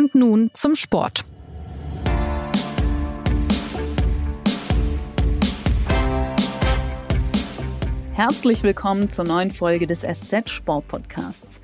Und nun zum Sport. Herzlich willkommen zur neuen Folge des SZ Sport Podcasts.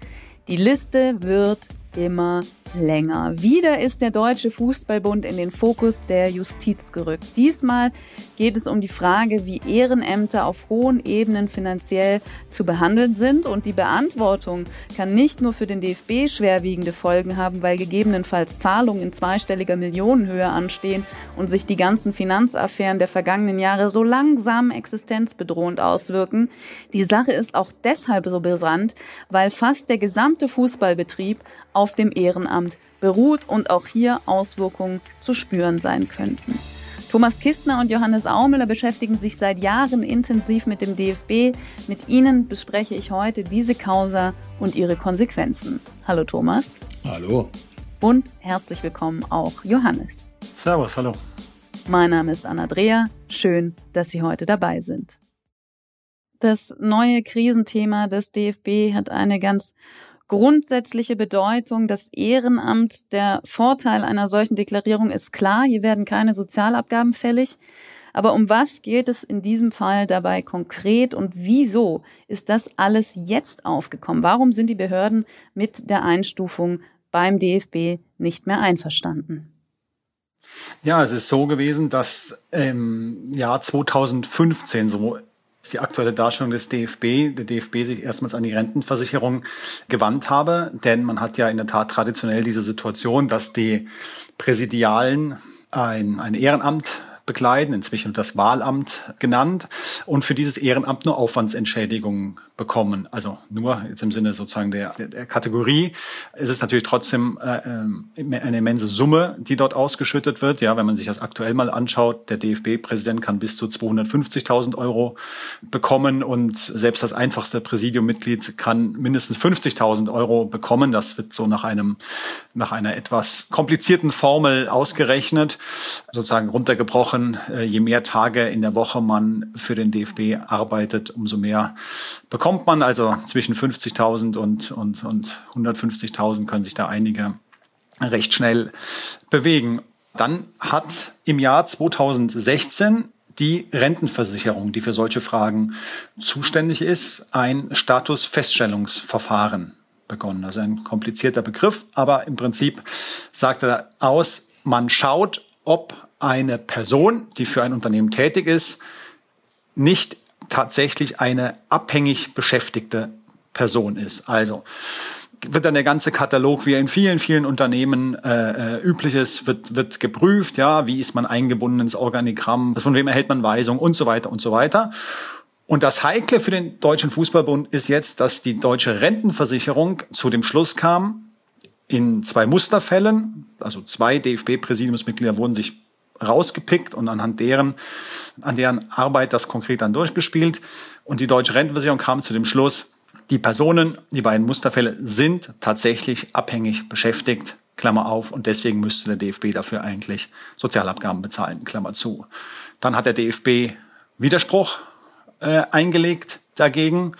Die Liste wird immer länger. Wieder ist der Deutsche Fußballbund in den Fokus der Justiz gerückt. Diesmal geht es um die Frage, wie Ehrenämter auf hohen Ebenen finanziell zu behandeln sind. Und die Beantwortung kann nicht nur für den DFB schwerwiegende Folgen haben, weil gegebenenfalls Zahlungen in zweistelliger Millionenhöhe anstehen und sich die ganzen Finanzaffären der vergangenen Jahre so langsam existenzbedrohend auswirken. Die Sache ist auch deshalb so brisant, weil fast der gesamte Fußballbetrieb auf dem Ehrenamt beruht und auch hier Auswirkungen zu spüren sein könnten. Thomas Kistner und Johannes Aumüller beschäftigen sich seit Jahren intensiv mit dem DFB. Mit ihnen bespreche ich heute diese Causa und ihre Konsequenzen. Hallo Thomas. Hallo. Und herzlich willkommen auch Johannes. Servus, hallo. Mein Name ist Anna Dreher. Schön, dass Sie heute dabei sind. Das neue Krisenthema des DFB hat eine ganz grundsätzliche Bedeutung. Das Ehrenamt, der Vorteil einer solchen Deklarierung ist klar. Hier werden keine Sozialabgaben fällig. Aber um was geht es in diesem Fall dabei konkret und wieso ist das alles jetzt aufgekommen? Warum sind die Behörden mit der Einstufung beim DFB nicht mehr einverstanden? Ja, es ist so gewesen, dass im Jahr 2015 so ist die aktuelle Darstellung des DFB, der DFB sich erstmals an die Rentenversicherung gewandt habe, denn man hat ja in der Tat traditionell diese Situation, dass die Präsidialen ein, ein Ehrenamt bekleiden, inzwischen das Wahlamt genannt, und für dieses Ehrenamt nur Aufwandsentschädigungen bekommen. Also nur jetzt im Sinne sozusagen der, der Kategorie. Es ist natürlich trotzdem äh, äh, eine immense Summe, die dort ausgeschüttet wird. Ja, wenn man sich das aktuell mal anschaut, der DFB-Präsident kann bis zu 250.000 Euro bekommen und selbst das einfachste Präsidiummitglied kann mindestens 50.000 Euro bekommen. Das wird so nach einem nach einer etwas komplizierten Formel ausgerechnet, sozusagen runtergebrochen. Äh, je mehr Tage in der Woche man für den DFB arbeitet, umso mehr bekommt kommt man also zwischen 50.000 und, und, und 150.000 können sich da einige recht schnell bewegen. Dann hat im Jahr 2016 die Rentenversicherung, die für solche Fragen zuständig ist, ein Statusfeststellungsverfahren begonnen. Also ein komplizierter Begriff, aber im Prinzip sagt er aus, man schaut, ob eine Person, die für ein Unternehmen tätig ist, nicht tatsächlich eine abhängig beschäftigte Person ist. Also wird dann der ganze Katalog, wie er in vielen, vielen Unternehmen äh, äh, üblich ist, wird, wird geprüft, ja, wie ist man eingebunden ins Organigramm, von wem erhält man Weisung und so weiter und so weiter. Und das Heikle für den Deutschen Fußballbund ist jetzt, dass die deutsche Rentenversicherung zu dem Schluss kam, in zwei Musterfällen, also zwei DFB-Präsidiumsmitglieder wurden sich rausgepickt und anhand deren, an deren Arbeit das konkret dann durchgespielt. Und die deutsche Rentenversicherung kam zu dem Schluss, die Personen, die beiden Musterfälle sind tatsächlich abhängig beschäftigt, Klammer auf, und deswegen müsste der DFB dafür eigentlich Sozialabgaben bezahlen, Klammer zu. Dann hat der DFB Widerspruch äh, eingelegt dagegen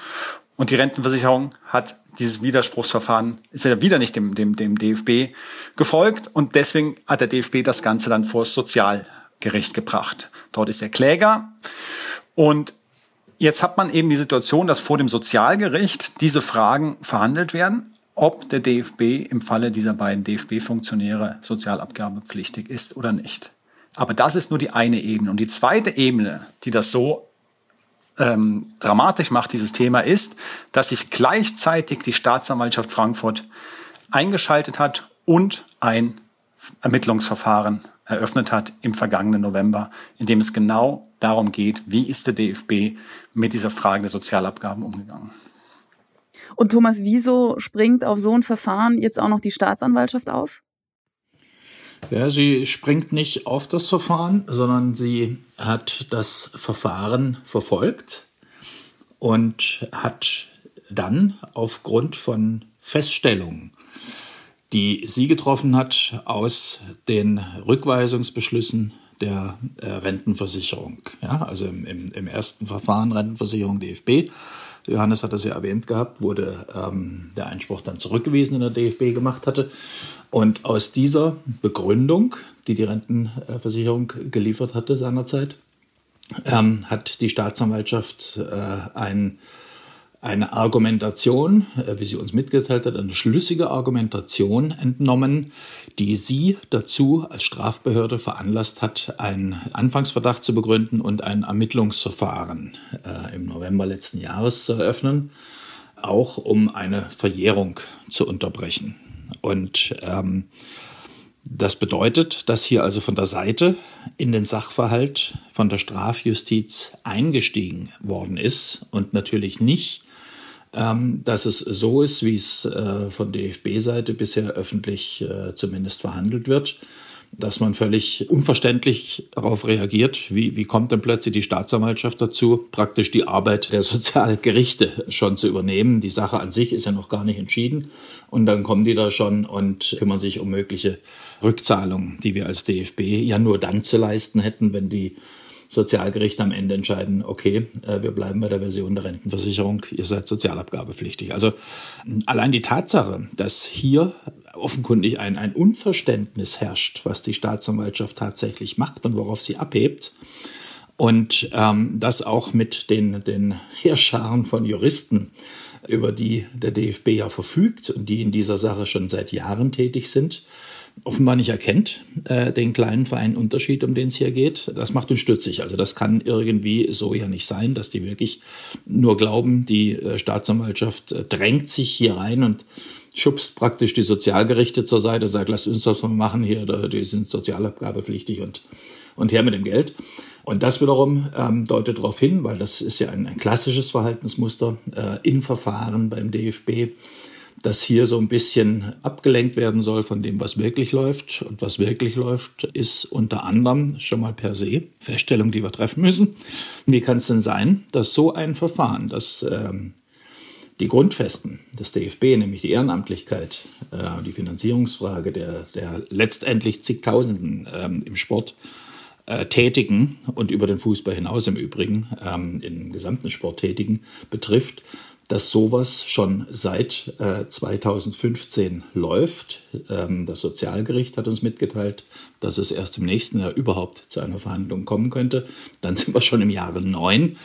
und die Rentenversicherung hat dieses Widerspruchsverfahren, ist ja wieder nicht dem, dem, dem DFB gefolgt und deswegen hat der DFB das Ganze dann vor das Sozialgericht gebracht. Dort ist der Kläger und jetzt hat man eben die Situation, dass vor dem Sozialgericht diese Fragen verhandelt werden, ob der DFB im Falle dieser beiden DFB-Funktionäre sozialabgabepflichtig ist oder nicht. Aber das ist nur die eine Ebene. Und die zweite Ebene, die das so ähm, dramatisch macht, dieses Thema, ist, dass sich gleichzeitig die Staatsanwaltschaft Frankfurt eingeschaltet hat und ein Ermittlungsverfahren eröffnet hat im vergangenen November, in dem es genau darum geht, wie ist der DFB mit dieser Frage der Sozialabgaben umgegangen. Und Thomas, wieso springt auf so ein Verfahren jetzt auch noch die Staatsanwaltschaft auf? Ja, sie springt nicht auf das Verfahren, sondern sie hat das Verfahren verfolgt und hat dann aufgrund von Feststellungen, die sie getroffen hat aus den Rückweisungsbeschlüssen der äh, Rentenversicherung. Ja, also im, im, im ersten Verfahren Rentenversicherung DFB, Johannes hat das ja erwähnt gehabt, wurde ähm, der Einspruch dann zurückgewiesen, den der DFB gemacht hatte. Und aus dieser Begründung, die die Rentenversicherung geliefert hatte seinerzeit, ähm, hat die Staatsanwaltschaft äh, ein eine Argumentation, äh, wie sie uns mitgeteilt hat, eine schlüssige Argumentation entnommen, die sie dazu als Strafbehörde veranlasst hat, einen Anfangsverdacht zu begründen und ein Ermittlungsverfahren äh, im November letzten Jahres zu eröffnen, auch um eine Verjährung zu unterbrechen. Und ähm, das bedeutet, dass hier also von der Seite in den Sachverhalt von der Strafjustiz eingestiegen worden ist und natürlich nicht ähm, dass es so ist, wie es äh, von DFB-Seite bisher öffentlich äh, zumindest verhandelt wird, dass man völlig unverständlich darauf reagiert. Wie, wie kommt denn plötzlich die Staatsanwaltschaft dazu, praktisch die Arbeit der Sozialgerichte schon zu übernehmen? Die Sache an sich ist ja noch gar nicht entschieden. Und dann kommen die da schon und kümmern sich um mögliche Rückzahlungen, die wir als DFB ja nur dann zu leisten hätten, wenn die Sozialgericht am Ende entscheiden, okay, äh, wir bleiben bei der Version der Rentenversicherung, ihr seid sozialabgabepflichtig. Also allein die Tatsache, dass hier offenkundig ein, ein Unverständnis herrscht, was die Staatsanwaltschaft tatsächlich macht und worauf sie abhebt, und ähm, das auch mit den, den Heerscharen von Juristen, über die der DFB ja verfügt und die in dieser Sache schon seit Jahren tätig sind, offenbar nicht erkennt, äh, den kleinen feinen Unterschied, um den es hier geht. Das macht uns stützig. Also das kann irgendwie so ja nicht sein, dass die wirklich nur glauben, die äh, Staatsanwaltschaft äh, drängt sich hier rein und schubst praktisch die Sozialgerichte zur Seite, sagt, lasst uns das mal machen hier, die sind sozialabgabepflichtig und, und her mit dem Geld. Und das wiederum ähm, deutet darauf hin, weil das ist ja ein, ein klassisches Verhaltensmuster äh, in Verfahren beim DFB, dass hier so ein bisschen abgelenkt werden soll von dem, was wirklich läuft. Und was wirklich läuft, ist unter anderem schon mal per se Feststellung, die wir treffen müssen. Wie kann es denn sein, dass so ein Verfahren, das ähm, die Grundfesten des DFB, nämlich die Ehrenamtlichkeit, äh, die Finanzierungsfrage der, der letztendlich zigtausenden ähm, im Sport äh, Tätigen und über den Fußball hinaus im Übrigen ähm, im gesamten Sport Tätigen betrifft, dass sowas schon seit äh, 2015 läuft. Ähm, das Sozialgericht hat uns mitgeteilt, dass es erst im nächsten Jahr überhaupt zu einer Verhandlung kommen könnte. Dann sind wir schon im Jahre neun.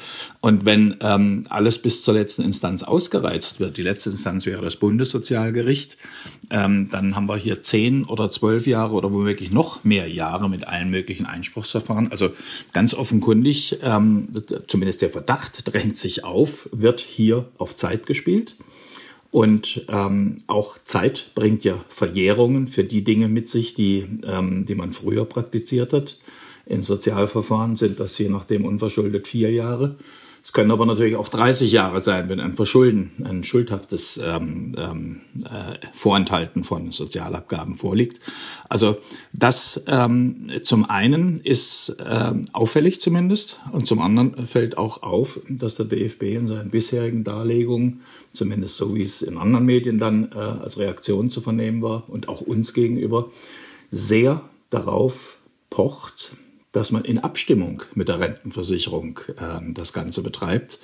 Und wenn ähm, alles bis zur letzten Instanz ausgereizt wird, die letzte Instanz wäre das Bundessozialgericht, ähm, dann haben wir hier zehn oder zwölf Jahre oder womöglich noch mehr Jahre mit allen möglichen Einspruchsverfahren. Also ganz offenkundig, ähm, zumindest der Verdacht drängt sich auf, wird hier auf Zeit gespielt. Und ähm, auch Zeit bringt ja Verjährungen für die Dinge mit sich, die, ähm, die man früher praktiziert hat. In Sozialverfahren sind das je nachdem unverschuldet vier Jahre. Es können aber natürlich auch 30 Jahre sein, wenn ein Verschulden, ein schuldhaftes ähm, ähm, äh, Vorenthalten von Sozialabgaben vorliegt. Also das ähm, zum einen ist ähm, auffällig zumindest und zum anderen fällt auch auf, dass der DFB in seinen bisherigen Darlegungen, zumindest so wie es in anderen Medien dann äh, als Reaktion zu vernehmen war und auch uns gegenüber, sehr darauf pocht, dass man in Abstimmung mit der Rentenversicherung äh, das Ganze betreibt.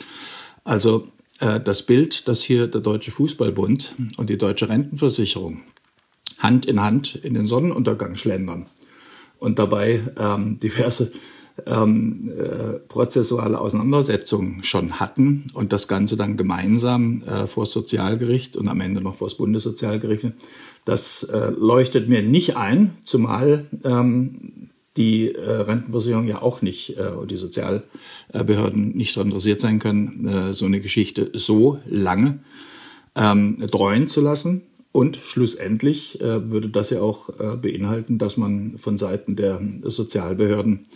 Also äh, das Bild, das hier der Deutsche Fußballbund und die Deutsche Rentenversicherung Hand in Hand in den Sonnenuntergang schlendern und dabei ähm, diverse ähm, äh, prozessuale Auseinandersetzungen schon hatten und das Ganze dann gemeinsam äh, vor das Sozialgericht und am Ende noch vor das Bundessozialgericht. Das äh, leuchtet mir nicht ein, zumal ähm, die äh, Rentenversicherung ja auch nicht äh, und die Sozialbehörden nicht daran interessiert sein können, äh, so eine Geschichte so lange ähm, dreuen zu lassen. Und schlussendlich äh, würde das ja auch äh, beinhalten, dass man von Seiten der Sozialbehörden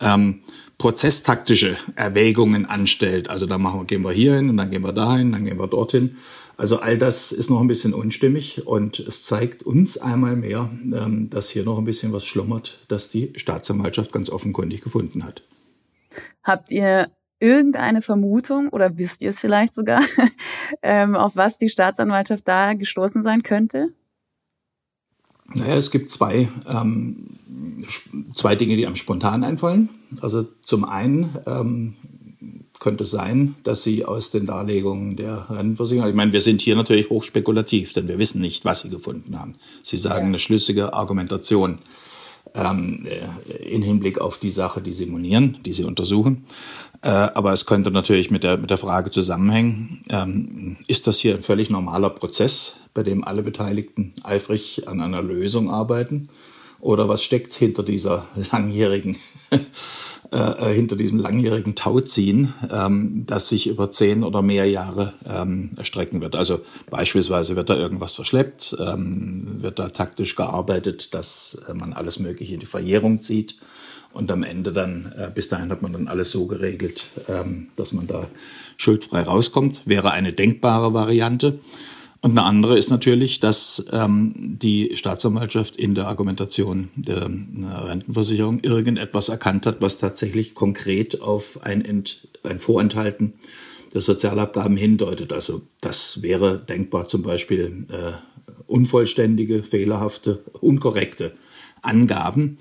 ähm, prozesstaktische Erwägungen anstellt. Also da machen wir, gehen wir hier hin und dann gehen wir dahin, dann gehen wir dorthin. Also all das ist noch ein bisschen unstimmig und es zeigt uns einmal mehr, ähm, dass hier noch ein bisschen was schlummert, das die Staatsanwaltschaft ganz offenkundig gefunden hat. Habt ihr irgendeine Vermutung oder wisst ihr es vielleicht sogar, ähm, auf was die Staatsanwaltschaft da gestoßen sein könnte? Naja, es gibt zwei, ähm, zwei Dinge, die einem spontan einfallen. Also zum einen ähm, könnte sein, dass Sie aus den Darlegungen der Rentenversicherung, ich meine, wir sind hier natürlich hochspekulativ, denn wir wissen nicht, was Sie gefunden haben. Sie sagen ja. eine schlüssige Argumentation ähm, äh, in Hinblick auf die Sache, die Sie monieren, die Sie untersuchen. Äh, aber es könnte natürlich mit der, mit der Frage zusammenhängen, ähm, ist das hier ein völlig normaler Prozess, bei dem alle Beteiligten eifrig an einer Lösung arbeiten? Oder was steckt hinter dieser langjährigen äh, äh, hinter diesem langjährigen Tauziehen, ähm, das sich über zehn oder mehr Jahre ähm, erstrecken wird. Also beispielsweise wird da irgendwas verschleppt, ähm, wird da taktisch gearbeitet, dass äh, man alles Mögliche in die Verjährung zieht. Und am Ende dann, äh, bis dahin hat man dann alles so geregelt, ähm, dass man da schuldfrei rauskommt. Wäre eine denkbare Variante. Und eine andere ist natürlich, dass ähm, die Staatsanwaltschaft in der Argumentation der Rentenversicherung irgendetwas erkannt hat, was tatsächlich konkret auf ein, Ent, ein Vorenthalten der Sozialabgaben hindeutet. Also das wäre denkbar zum Beispiel äh, unvollständige, fehlerhafte, unkorrekte Angaben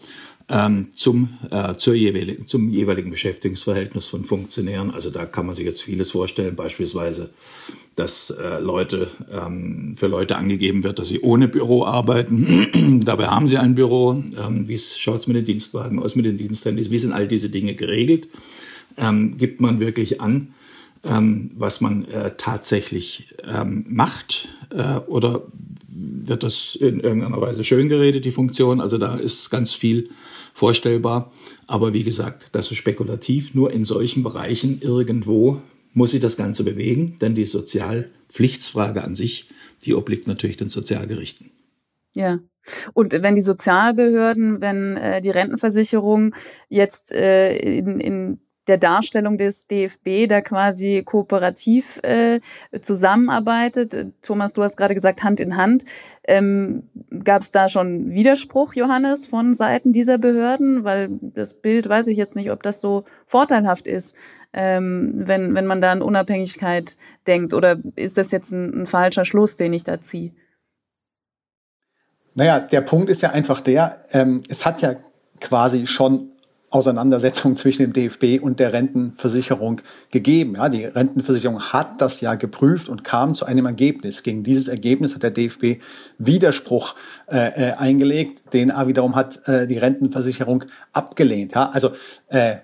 ähm, zum, äh, zur jeweiligen, zum jeweiligen Beschäftigungsverhältnis von Funktionären. Also da kann man sich jetzt vieles vorstellen, beispielsweise, dass äh, Leute ähm, für Leute angegeben wird, dass sie ohne Büro arbeiten. Dabei haben sie ein Büro. Ähm, wie schaut es mit den Dienstwagen aus, mit den Diensthandys? Wie sind all diese Dinge geregelt? Ähm, gibt man wirklich an, ähm, was man äh, tatsächlich ähm, macht? Äh, oder wird das in irgendeiner Weise schön geredet, die Funktion? Also da ist ganz viel vorstellbar. Aber wie gesagt, das ist spekulativ. Nur in solchen Bereichen irgendwo muss sich das Ganze bewegen, denn die Sozialpflichtsfrage an sich, die obliegt natürlich den Sozialgerichten. Ja. Und wenn die Sozialbehörden, wenn äh, die Rentenversicherung jetzt äh, in, in der Darstellung des DFB da quasi kooperativ äh, zusammenarbeitet. Thomas, du hast gerade gesagt, Hand in Hand. Ähm, Gab es da schon Widerspruch, Johannes, von Seiten dieser Behörden? Weil das Bild weiß ich jetzt nicht, ob das so vorteilhaft ist, ähm, wenn, wenn man da an Unabhängigkeit denkt. Oder ist das jetzt ein, ein falscher Schluss, den ich da ziehe? Naja, der Punkt ist ja einfach der, ähm, es hat ja quasi schon Auseinandersetzung zwischen dem DFB und der Rentenversicherung gegeben. Ja, die Rentenversicherung hat das ja geprüft und kam zu einem Ergebnis. Gegen dieses Ergebnis hat der DFB Widerspruch äh, äh, eingelegt, den aber wiederum hat äh, die Rentenversicherung abgelehnt. Ja, also äh,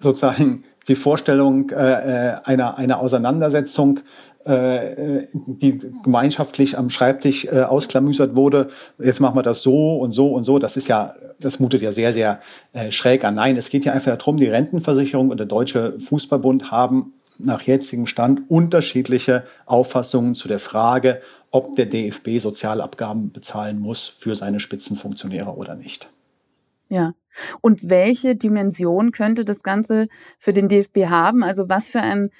sozusagen die Vorstellung äh, äh einer, einer Auseinandersetzung äh, die gemeinschaftlich am Schreibtisch äh, ausklamüsert wurde, jetzt machen wir das so und so und so, das ist ja, das mutet ja sehr, sehr äh, schräg an. Nein, es geht ja einfach darum, die Rentenversicherung und der Deutsche Fußballbund haben nach jetzigem Stand unterschiedliche Auffassungen zu der Frage, ob der DFB Sozialabgaben bezahlen muss für seine Spitzenfunktionäre oder nicht. Ja. Und welche Dimension könnte das Ganze für den DFB haben? Also was für ein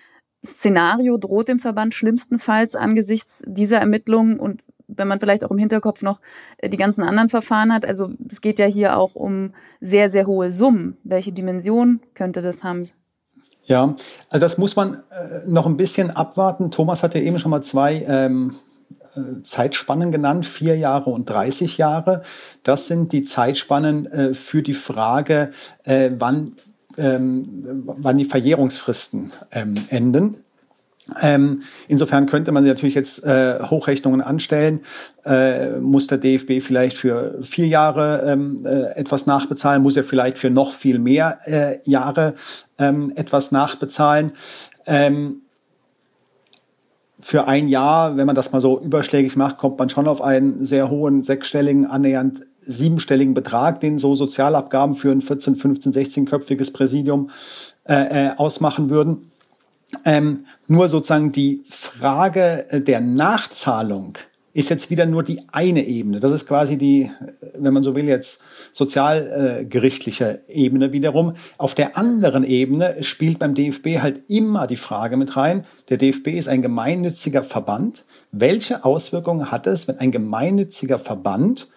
Szenario droht dem Verband schlimmstenfalls angesichts dieser Ermittlungen und wenn man vielleicht auch im Hinterkopf noch äh, die ganzen anderen Verfahren hat. Also es geht ja hier auch um sehr, sehr hohe Summen. Welche Dimension könnte das haben? Ja, also das muss man äh, noch ein bisschen abwarten. Thomas hat ja eben schon mal zwei ähm, äh, Zeitspannen genannt, vier Jahre und 30 Jahre. Das sind die Zeitspannen äh, für die Frage, äh, wann ähm, wann die Verjährungsfristen ähm, enden. Ähm, insofern könnte man natürlich jetzt äh, Hochrechnungen anstellen. Äh, muss der DFB vielleicht für vier Jahre ähm, äh, etwas nachbezahlen? Muss er vielleicht für noch viel mehr äh, Jahre ähm, etwas nachbezahlen? Ähm, für ein Jahr, wenn man das mal so überschlägig macht, kommt man schon auf einen sehr hohen sechsstelligen, annähernd siebenstelligen Betrag, den so Sozialabgaben für ein 14, 15, 16-köpfiges Präsidium äh, äh, ausmachen würden. Ähm, nur sozusagen die Frage der Nachzahlung ist jetzt wieder nur die eine Ebene. Das ist quasi die, wenn man so will, jetzt sozialgerichtliche äh, Ebene wiederum. Auf der anderen Ebene spielt beim DFB halt immer die Frage mit rein, der DFB ist ein gemeinnütziger Verband. Welche Auswirkungen hat es, wenn ein gemeinnütziger Verband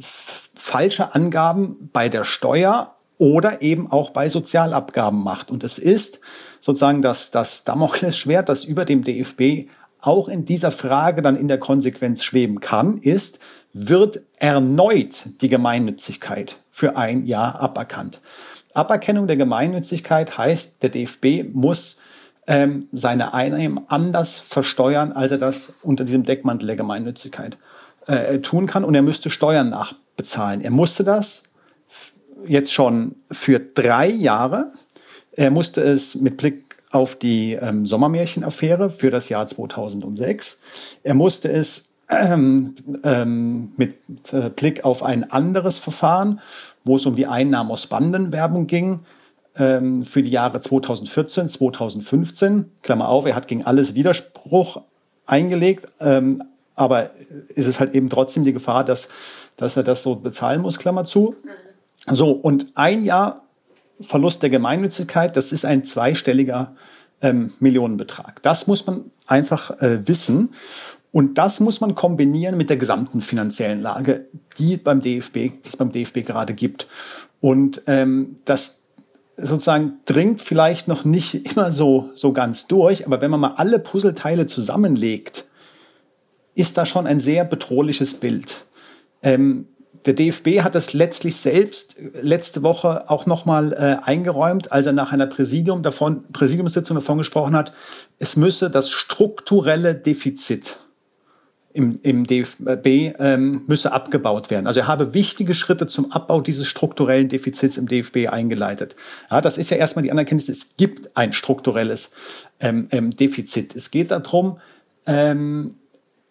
falsche Angaben bei der Steuer oder eben auch bei Sozialabgaben macht. Und es ist sozusagen das, das Damoklesschwert, das über dem DFB auch in dieser Frage dann in der Konsequenz schweben kann, ist, wird erneut die Gemeinnützigkeit für ein Jahr aberkannt. Aberkennung der Gemeinnützigkeit heißt, der DFB muss ähm, seine Einnahmen anders versteuern, als er das unter diesem Deckmantel der Gemeinnützigkeit äh, tun kann. Und er müsste Steuern nachbezahlen. Er musste das jetzt schon für drei Jahre. Er musste es mit Blick auf die ähm, Sommermärchenaffäre für das Jahr 2006. Er musste es ähm, ähm, mit äh, Blick auf ein anderes Verfahren, wo es um die Einnahmen aus Bandenwerbung ging, ähm, für die Jahre 2014, 2015. Klammer auf, er hat gegen alles Widerspruch eingelegt, ähm, aber ist es halt eben trotzdem die Gefahr, dass, dass er das so bezahlen muss, Klammer zu. So, und ein Jahr Verlust der Gemeinnützigkeit, das ist ein zweistelliger ähm, Millionenbetrag. Das muss man einfach äh, wissen. Und das muss man kombinieren mit der gesamten finanziellen Lage, die beim DFB, die es beim DFB gerade gibt. Und ähm, das sozusagen dringt vielleicht noch nicht immer so, so ganz durch, aber wenn man mal alle Puzzleteile zusammenlegt, ist da schon ein sehr bedrohliches Bild. Ähm, der DFB hat es letztlich selbst letzte Woche auch nochmal äh, eingeräumt, als er nach einer Präsidium davon, Präsidiumssitzung davon gesprochen hat, es müsse das strukturelle Defizit im, im DFB ähm, müsse abgebaut werden. Also er habe wichtige Schritte zum Abbau dieses strukturellen Defizits im DFB eingeleitet. Ja, das ist ja erstmal die Anerkenntnis, es gibt ein strukturelles ähm, ähm, Defizit. Es geht darum, ähm,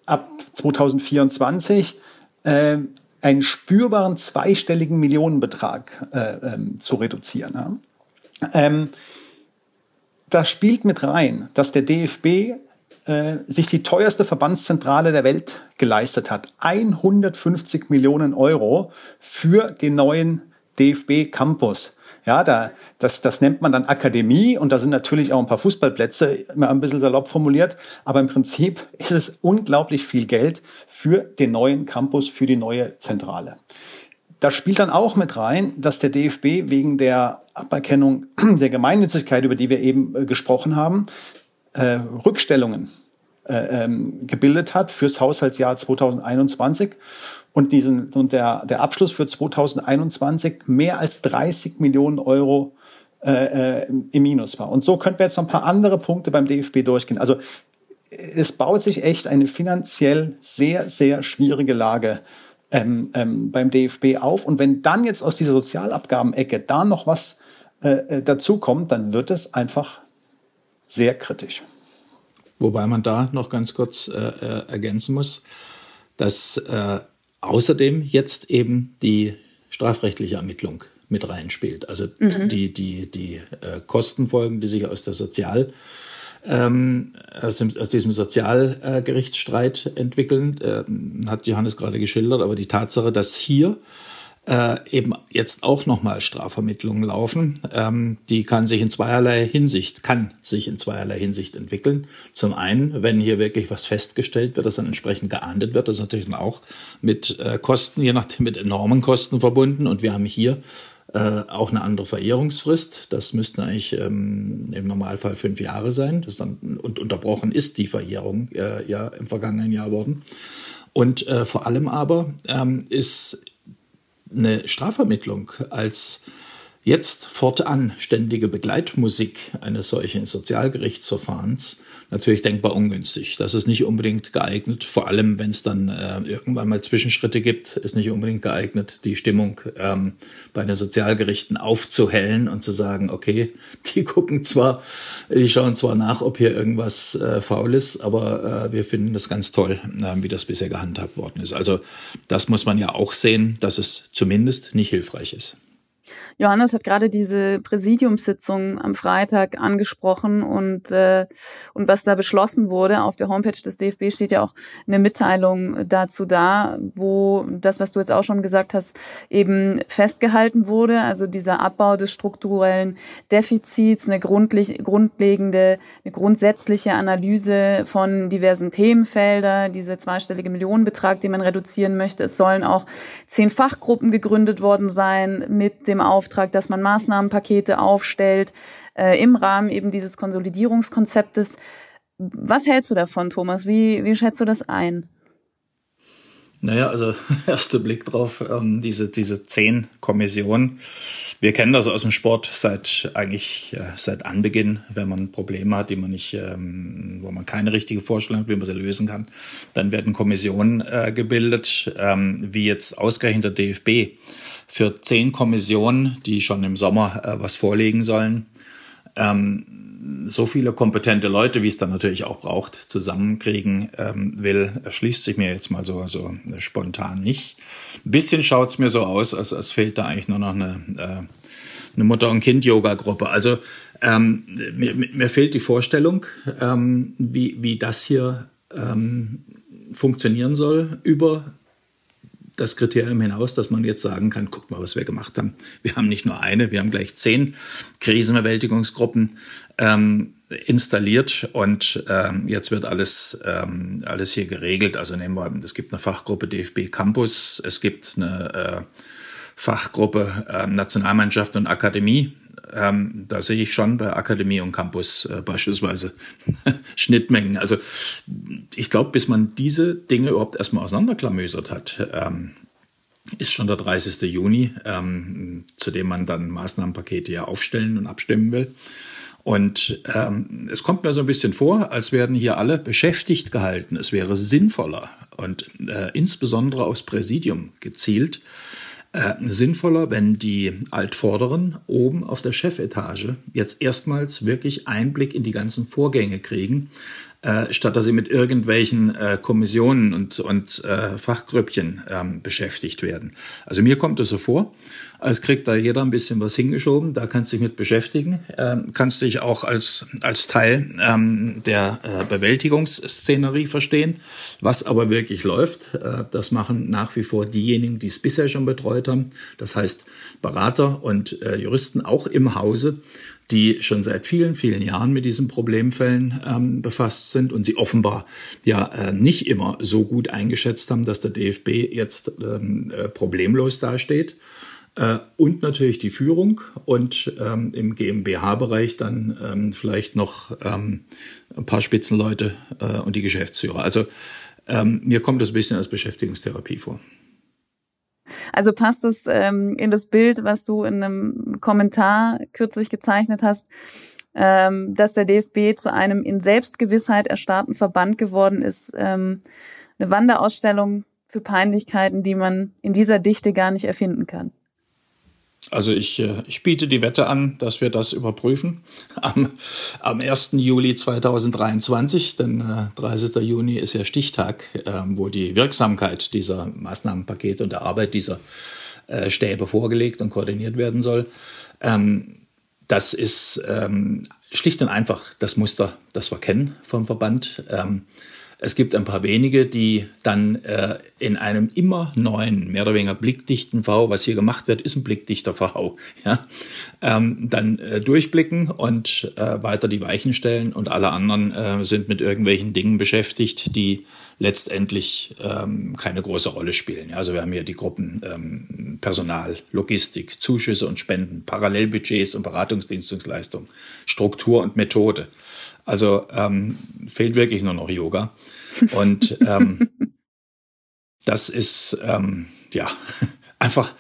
ab 2024 ähm, einen spürbaren zweistelligen Millionenbetrag äh, ähm, zu reduzieren. Ja. Ähm, das spielt mit rein, dass der DFB äh, sich die teuerste Verbandszentrale der Welt geleistet hat. 150 Millionen Euro für den neuen DFB Campus. Ja, da, das, das nennt man dann Akademie und da sind natürlich auch ein paar Fußballplätze, immer ein bisschen salopp formuliert, aber im Prinzip ist es unglaublich viel Geld für den neuen Campus, für die neue Zentrale. Da spielt dann auch mit rein, dass der DFB wegen der Aberkennung der Gemeinnützigkeit, über die wir eben äh, gesprochen haben, äh, Rückstellungen äh, ähm, gebildet hat fürs Haushaltsjahr 2021 und diesen und der der Abschluss für 2021 mehr als 30 Millionen Euro äh, äh, im Minus war. Und so könnten wir jetzt noch ein paar andere Punkte beim DFB durchgehen. Also es baut sich echt eine finanziell sehr sehr schwierige Lage ähm, ähm, beim DFB auf. Und wenn dann jetzt aus dieser Sozialabgabenecke da noch was äh, äh dazu kommt, dann wird es einfach sehr kritisch. Wobei man da noch ganz kurz äh, äh, ergänzen muss, dass äh, außerdem jetzt eben die strafrechtliche Ermittlung mit reinspielt. Also mhm. die, die, die äh, Kostenfolgen, die sich aus der Sozial ähm, aus, dem, aus diesem Sozialgerichtsstreit entwickeln, äh, hat Johannes gerade geschildert, aber die Tatsache, dass hier äh, eben jetzt auch nochmal Strafvermittlungen laufen. Ähm, die kann sich in zweierlei Hinsicht, kann sich in zweierlei Hinsicht entwickeln. Zum einen, wenn hier wirklich was festgestellt wird, das dann entsprechend geahndet wird, das ist natürlich dann auch mit äh, Kosten, je nachdem mit enormen Kosten verbunden. Und wir haben hier äh, auch eine andere Verehrungsfrist. Das müssten eigentlich ähm, im Normalfall fünf Jahre sein. Das dann, und unterbrochen ist die Verehrung äh, ja im vergangenen Jahr worden. Und äh, vor allem aber ähm, ist eine Strafvermittlung als jetzt fortan ständige Begleitmusik eines solchen Sozialgerichtsverfahrens natürlich denkbar ungünstig. Das ist nicht unbedingt geeignet, vor allem wenn es dann äh, irgendwann mal Zwischenschritte gibt, ist nicht unbedingt geeignet, die Stimmung ähm, bei den Sozialgerichten aufzuhellen und zu sagen, okay, die gucken zwar, die schauen zwar nach, ob hier irgendwas äh, faul ist, aber äh, wir finden das ganz toll, äh, wie das bisher gehandhabt worden ist. Also das muss man ja auch sehen, dass es zumindest nicht hilfreich ist. Johannes hat gerade diese Präsidiumssitzung am Freitag angesprochen und, äh, und was da beschlossen wurde. Auf der Homepage des DFB steht ja auch eine Mitteilung dazu da, wo das, was du jetzt auch schon gesagt hast, eben festgehalten wurde. Also dieser Abbau des strukturellen Defizits, eine grundlegende, eine grundsätzliche Analyse von diversen Themenfelder, diese zweistellige Millionenbetrag, den man reduzieren möchte. Es sollen auch zehn Fachgruppen gegründet worden sein mit dem Auf Auftrag, dass man Maßnahmenpakete aufstellt äh, im Rahmen eben dieses Konsolidierungskonzeptes. Was hältst du davon, Thomas? Wie, wie schätzt du das ein? Naja, also erster Blick drauf, ähm, diese, diese zehn Kommissionen. Wir kennen das aus dem Sport seit eigentlich äh, seit Anbeginn, wenn man Probleme hat, die man nicht, ähm, wo man keine richtige Vorstellung hat, wie man sie lösen kann, dann werden Kommissionen äh, gebildet, ähm, wie jetzt ausgerechnet der DFB für zehn Kommissionen, die schon im Sommer äh, was vorlegen sollen. Ähm, so viele kompetente Leute, wie es dann natürlich auch braucht, zusammenkriegen ähm, will, erschließt sich mir jetzt mal so, so spontan nicht. Ein bisschen schaut es mir so aus, als, als fehlt da eigentlich nur noch eine, äh, eine Mutter- und Kind-Yoga-Gruppe. Also ähm, mir, mir fehlt die Vorstellung, ähm, wie, wie das hier ähm, funktionieren soll über das Kriterium hinaus, dass man jetzt sagen kann, guck mal, was wir gemacht haben. Wir haben nicht nur eine, wir haben gleich zehn Krisenbewältigungsgruppen ähm, installiert und ähm, jetzt wird alles, ähm, alles hier geregelt. Also nehmen wir, es gibt eine Fachgruppe DFB Campus, es gibt eine äh, Fachgruppe äh, Nationalmannschaft und Akademie. Ähm, da sehe ich schon bei Akademie und Campus äh, beispielsweise Schnittmengen. Also ich glaube, bis man diese Dinge überhaupt erstmal auseinanderklamösert hat, ähm, ist schon der 30. Juni, ähm, zu dem man dann Maßnahmenpakete ja aufstellen und abstimmen will. Und ähm, es kommt mir so ein bisschen vor, als werden hier alle beschäftigt gehalten. Es wäre sinnvoller und äh, insbesondere aufs Präsidium gezielt, äh, sinnvoller, wenn die Altvorderen oben auf der Chefetage jetzt erstmals wirklich Einblick in die ganzen Vorgänge kriegen, äh, statt dass sie mit irgendwelchen äh, Kommissionen und, und äh, Fachgrüppchen ähm, beschäftigt werden. Also mir kommt es so vor, als kriegt da jeder ein bisschen was hingeschoben, da kannst du dich mit beschäftigen, ähm, kannst dich auch als, als Teil ähm, der äh, Bewältigungsszenerie verstehen. Was aber wirklich läuft, äh, das machen nach wie vor diejenigen, die es bisher schon betreut haben, das heißt Berater und äh, Juristen auch im Hause, die schon seit vielen, vielen Jahren mit diesen Problemfällen ähm, befasst sind und sie offenbar ja äh, nicht immer so gut eingeschätzt haben, dass der DFB jetzt ähm, äh, problemlos dasteht. Äh, und natürlich die Führung und ähm, im GmbH-Bereich dann ähm, vielleicht noch ähm, ein paar Spitzenleute äh, und die Geschäftsführer. Also ähm, mir kommt das ein bisschen als Beschäftigungstherapie vor. Also passt es ähm, in das Bild, was du in einem Kommentar kürzlich gezeichnet hast, ähm, dass der DFB zu einem in Selbstgewissheit erstarrten Verband geworden ist. Ähm, eine Wanderausstellung für Peinlichkeiten, die man in dieser Dichte gar nicht erfinden kann. Also ich, äh, ich biete die Wette an, dass wir das überprüfen am, am 1. Juli 2023, denn äh, 30. Juni ist ja Stichtag, äh, wo die Wirksamkeit dieser Maßnahmenpakete und der Arbeit dieser äh, Stäbe vorgelegt und koordiniert werden soll. Ähm, das ist ähm, schlicht und einfach das Muster, das wir kennen vom Verband. Ähm, es gibt ein paar wenige, die dann äh, in einem immer neuen, mehr oder weniger blickdichten V, was hier gemacht wird, ist ein blickdichter V, ja, ähm, dann äh, durchblicken und äh, weiter die Weichen stellen und alle anderen äh, sind mit irgendwelchen Dingen beschäftigt, die letztendlich ähm, keine große Rolle spielen. Ja, also wir haben hier die Gruppen ähm, Personal, Logistik, Zuschüsse und Spenden, Parallelbudgets und Beratungsdienstleistungen, Struktur und Methode. Also ähm, fehlt wirklich nur noch Yoga. Und ähm, das ist ähm, ja einfach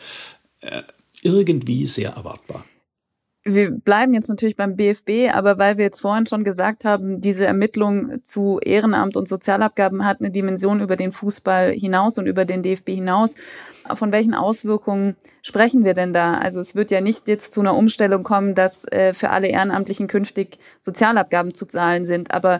äh, irgendwie sehr erwartbar. Wir bleiben jetzt natürlich beim BFB, aber weil wir jetzt vorhin schon gesagt haben, diese Ermittlung zu Ehrenamt und Sozialabgaben hat eine Dimension über den Fußball hinaus und über den DFB hinaus. Von welchen Auswirkungen sprechen wir denn da? Also es wird ja nicht jetzt zu einer Umstellung kommen, dass äh, für alle Ehrenamtlichen künftig Sozialabgaben zu zahlen sind, aber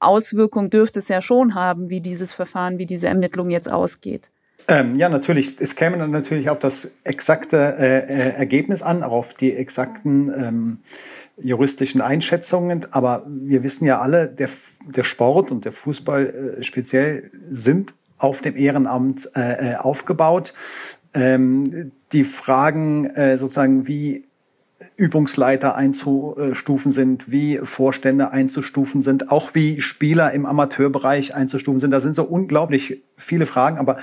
Auswirkungen dürfte es ja schon haben, wie dieses Verfahren, wie diese Ermittlung jetzt ausgeht. Ähm, ja, natürlich. Es käme dann natürlich auf das exakte äh, äh, Ergebnis an, auch auf die exakten ähm, juristischen Einschätzungen. Aber wir wissen ja alle, der, der Sport und der Fußball äh, speziell sind auf dem Ehrenamt äh, äh aufgebaut. Ähm, die Fragen äh, sozusagen, wie Übungsleiter einzustufen sind, wie Vorstände einzustufen sind, auch wie Spieler im Amateurbereich einzustufen sind. Da sind so unglaublich viele Fragen, aber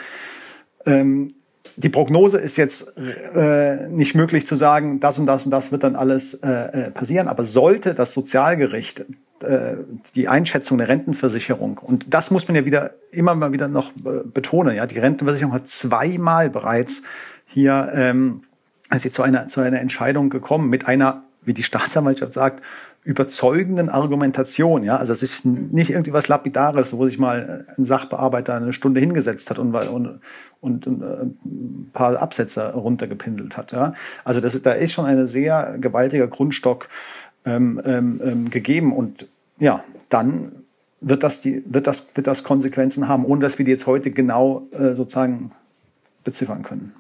ähm, die Prognose ist jetzt äh, nicht möglich zu sagen, das und das und das wird dann alles äh, äh passieren. Aber sollte das Sozialgericht äh, die Einschätzung der Rentenversicherung. Und das muss man ja wieder immer mal wieder noch äh, betonen. Ja, die Rentenversicherung hat zweimal bereits hier ähm, ist sie zu einer zu einer Entscheidung gekommen mit einer, wie die Staatsanwaltschaft sagt, überzeugenden Argumentation. Ja, also es ist nicht irgendwie was Lapidares, wo sich mal ein Sachbearbeiter eine Stunde hingesetzt hat und, und, und, äh, ein paar Absätze runtergepinselt hat. Ja, also das da ist schon ein sehr gewaltiger Grundstock ähm, ähm, ähm, gegeben und ja, dann wird das die wird das wird das Konsequenzen haben, ohne dass wir die jetzt heute genau äh, sozusagen beziffern können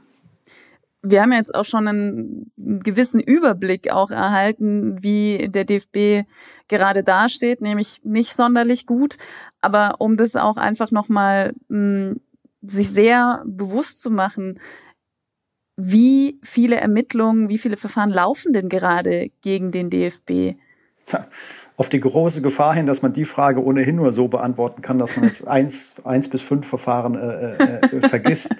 wir haben jetzt auch schon einen gewissen Überblick auch erhalten, wie der DFB gerade dasteht, nämlich nicht sonderlich gut. Aber um das auch einfach nochmal hm, sich sehr bewusst zu machen, wie viele Ermittlungen, wie viele Verfahren laufen denn gerade gegen den DFB? Auf die große Gefahr hin, dass man die Frage ohnehin nur so beantworten kann, dass man jetzt eins, eins bis fünf Verfahren äh, äh, äh vergisst.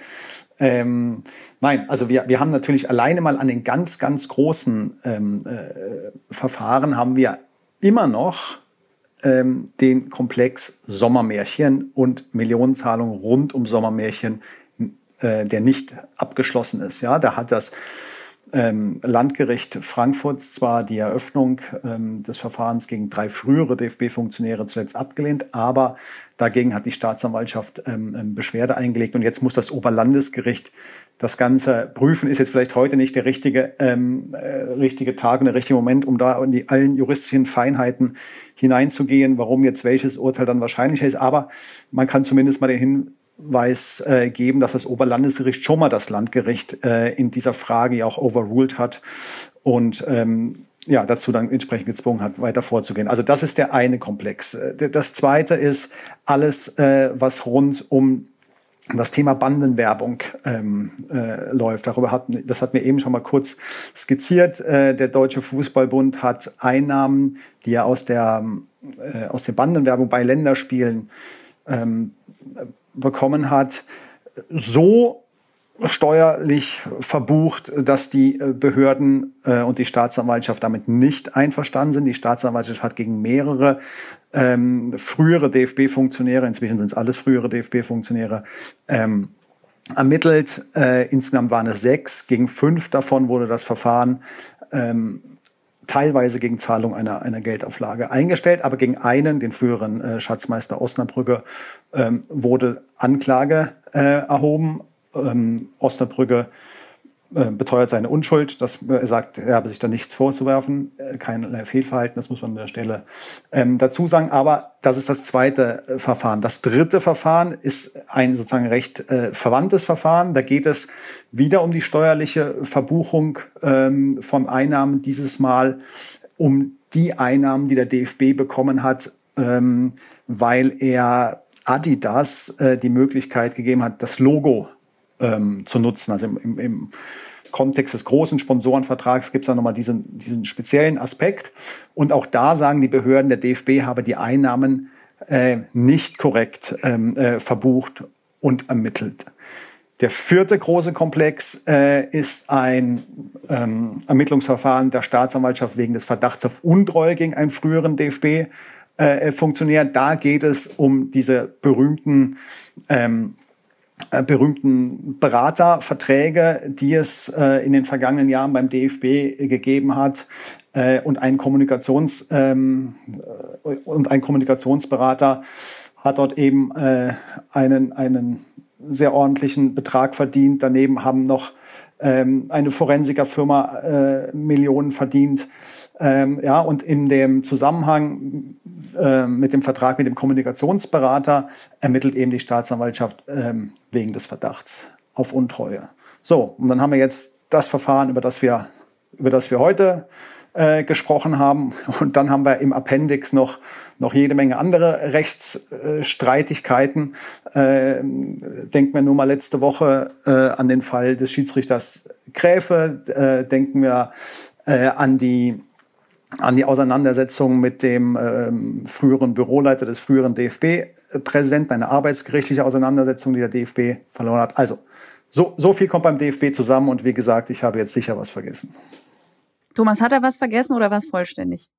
Ähm, nein, also wir, wir haben natürlich alleine mal an den ganz, ganz großen ähm, äh, Verfahren haben wir immer noch ähm, den Komplex Sommermärchen und Millionenzahlungen rund um Sommermärchen, äh, der nicht abgeschlossen ist. Ja, da hat das ähm, Landgericht Frankfurt zwar die Eröffnung ähm, des Verfahrens gegen drei frühere DFB-Funktionäre zuletzt abgelehnt, aber dagegen hat die Staatsanwaltschaft ähm, ähm, Beschwerde eingelegt und jetzt muss das Oberlandesgericht das Ganze prüfen. Ist jetzt vielleicht heute nicht der richtige, ähm, äh, richtige Tag und der richtige Moment, um da in die allen juristischen Feinheiten hineinzugehen, warum jetzt welches Urteil dann wahrscheinlicher ist. Aber man kann zumindest mal den Hin Hinweis äh, geben, dass das Oberlandesgericht schon mal das Landgericht äh, in dieser Frage ja auch overruled hat und ähm, ja, dazu dann entsprechend gezwungen hat, weiter vorzugehen. Also das ist der eine Komplex. Äh, das zweite ist alles, äh, was rund um das Thema Bandenwerbung ähm, äh, läuft. Darüber hat, das hat mir eben schon mal kurz skizziert. Äh, der Deutsche Fußballbund hat Einnahmen, die er aus der, äh, aus der Bandenwerbung bei Länderspielen ähm, bekommen hat, so steuerlich verbucht, dass die äh, Behörden äh, und die Staatsanwaltschaft damit nicht einverstanden sind. Die Staatsanwaltschaft hat gegen mehrere ähm, frühere DFB-Funktionäre, inzwischen sind es alles frühere DFB-Funktionäre, ähm, ermittelt. Äh, insgesamt waren es sechs. Gegen fünf davon wurde das Verfahren ähm, teilweise gegen Zahlung einer, einer Geldauflage eingestellt, aber gegen einen, den früheren äh, Schatzmeister Osnabrügge, ähm, wurde Anklage äh, erhoben. Ähm, Osnabrügge beteuert seine Unschuld. Das, äh, er sagt, er habe sich da nichts vorzuwerfen, äh, kein Fehlverhalten, das muss man an der Stelle ähm, dazu sagen. Aber das ist das zweite äh, Verfahren. Das dritte Verfahren ist ein sozusagen recht äh, verwandtes Verfahren. Da geht es wieder um die steuerliche Verbuchung ähm, von Einnahmen, dieses Mal um die Einnahmen, die der DFB bekommen hat, ähm, weil er Adidas äh, die Möglichkeit gegeben hat, das Logo ähm, zu nutzen. Also im, im, Kontext des großen Sponsorenvertrags gibt es da nochmal diesen, diesen speziellen Aspekt. Und auch da sagen die Behörden, der DFB habe die Einnahmen äh, nicht korrekt ähm, äh, verbucht und ermittelt. Der vierte große Komplex äh, ist ein ähm, Ermittlungsverfahren der Staatsanwaltschaft wegen des Verdachts auf Untreue gegen einen früheren DFB-Funktionär. Äh, da geht es um diese berühmten ähm, äh, berühmten Beraterverträge, die es äh, in den vergangenen Jahren beim DFB gegeben hat äh, und ein Kommunikations ähm, äh, und ein Kommunikationsberater hat dort eben einen einen sehr ordentlichen Betrag verdient. Daneben haben noch ähm, eine Forensikerfirma Millionen verdient. Ähm, ja, und in dem Zusammenhang äh, mit dem Vertrag mit dem Kommunikationsberater ermittelt eben die Staatsanwaltschaft ähm, wegen des Verdachts auf Untreue. So, und dann haben wir jetzt das Verfahren, über das wir, über das wir heute äh, gesprochen haben. Und dann haben wir im Appendix noch, noch jede Menge andere Rechtsstreitigkeiten. Äh, denken wir nur mal letzte Woche äh, an den Fall des Schiedsrichters Gräfe. Äh, denken wir äh, an die an die Auseinandersetzung mit dem ähm, früheren Büroleiter des früheren DFB-Präsidenten, eine arbeitsgerichtliche Auseinandersetzung, die der DFB verloren hat. Also so, so viel kommt beim DFB zusammen und wie gesagt, ich habe jetzt sicher was vergessen. Thomas, hat er was vergessen oder was vollständig?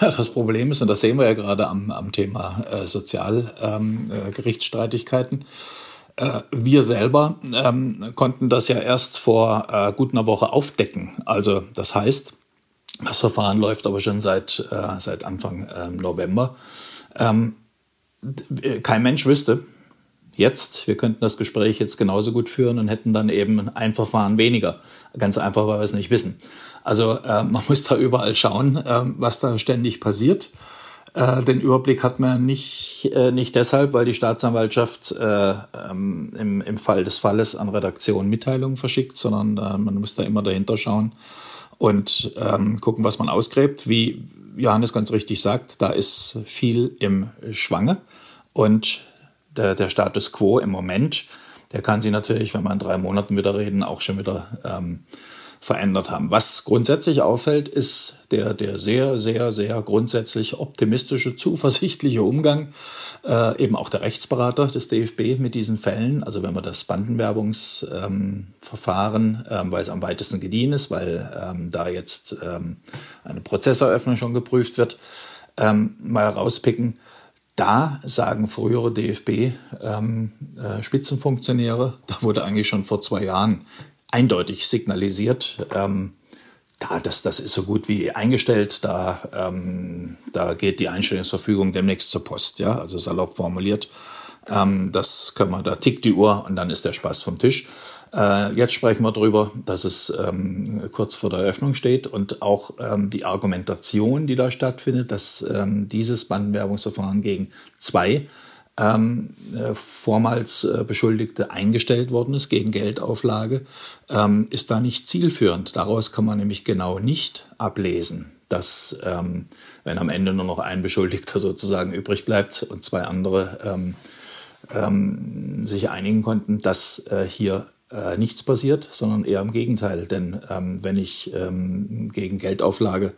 Ja, das Problem ist, und das sehen wir ja gerade am, am Thema äh, Sozialgerichtsstreitigkeiten, ähm, äh, wir selber ähm, konnten das ja erst vor äh, gut einer Woche aufdecken. Also das heißt, das Verfahren läuft aber schon seit, äh, seit Anfang ähm, November. Ähm, kein Mensch wüsste, jetzt, wir könnten das Gespräch jetzt genauso gut führen und hätten dann eben ein Verfahren weniger. Ganz einfach, weil wir es nicht wissen. Also äh, man muss da überall schauen, äh, was da ständig passiert. Äh, den Überblick hat man nicht, äh, nicht deshalb, weil die Staatsanwaltschaft äh, ähm, im, im Fall des Falles an Redaktion Mitteilungen verschickt, sondern äh, man muss da immer dahinter schauen und ähm, gucken, was man ausgräbt. Wie Johannes ganz richtig sagt, da ist viel im Schwange und der, der Status quo im Moment, der kann sich natürlich, wenn wir in drei Monaten wieder reden, auch schon wieder ähm, verändert haben. Was grundsätzlich auffällt, ist der, der sehr, sehr, sehr grundsätzlich optimistische, zuversichtliche Umgang, äh, eben auch der Rechtsberater des DFB mit diesen Fällen. Also wenn man das Bandenwerbungsverfahren, ähm, ähm, weil es am weitesten gediehen ist, weil ähm, da jetzt ähm, eine Prozesseröffnung schon geprüft wird, ähm, mal rauspicken. Da sagen frühere DFB-Spitzenfunktionäre, ähm, äh, da wurde eigentlich schon vor zwei Jahren eindeutig signalisiert, ähm, da, das, das ist so gut wie eingestellt, da, ähm, da geht die Einstellungsverfügung demnächst zur Post, ja, also salopp formuliert. Ähm, das können wir, da tickt die Uhr und dann ist der Spaß vom Tisch. Äh, jetzt sprechen wir darüber, dass es ähm, kurz vor der Eröffnung steht und auch ähm, die Argumentation, die da stattfindet, dass ähm, dieses Bandenwerbungsverfahren gegen zwei ähm, äh, vormals äh, Beschuldigte eingestellt worden ist gegen Geldauflage, ähm, ist da nicht zielführend. Daraus kann man nämlich genau nicht ablesen, dass ähm, wenn am Ende nur noch ein Beschuldigter sozusagen übrig bleibt und zwei andere ähm, ähm, sich einigen konnten, dass äh, hier äh, nichts passiert, sondern eher im Gegenteil. Denn ähm, wenn ich gegen Geldauflage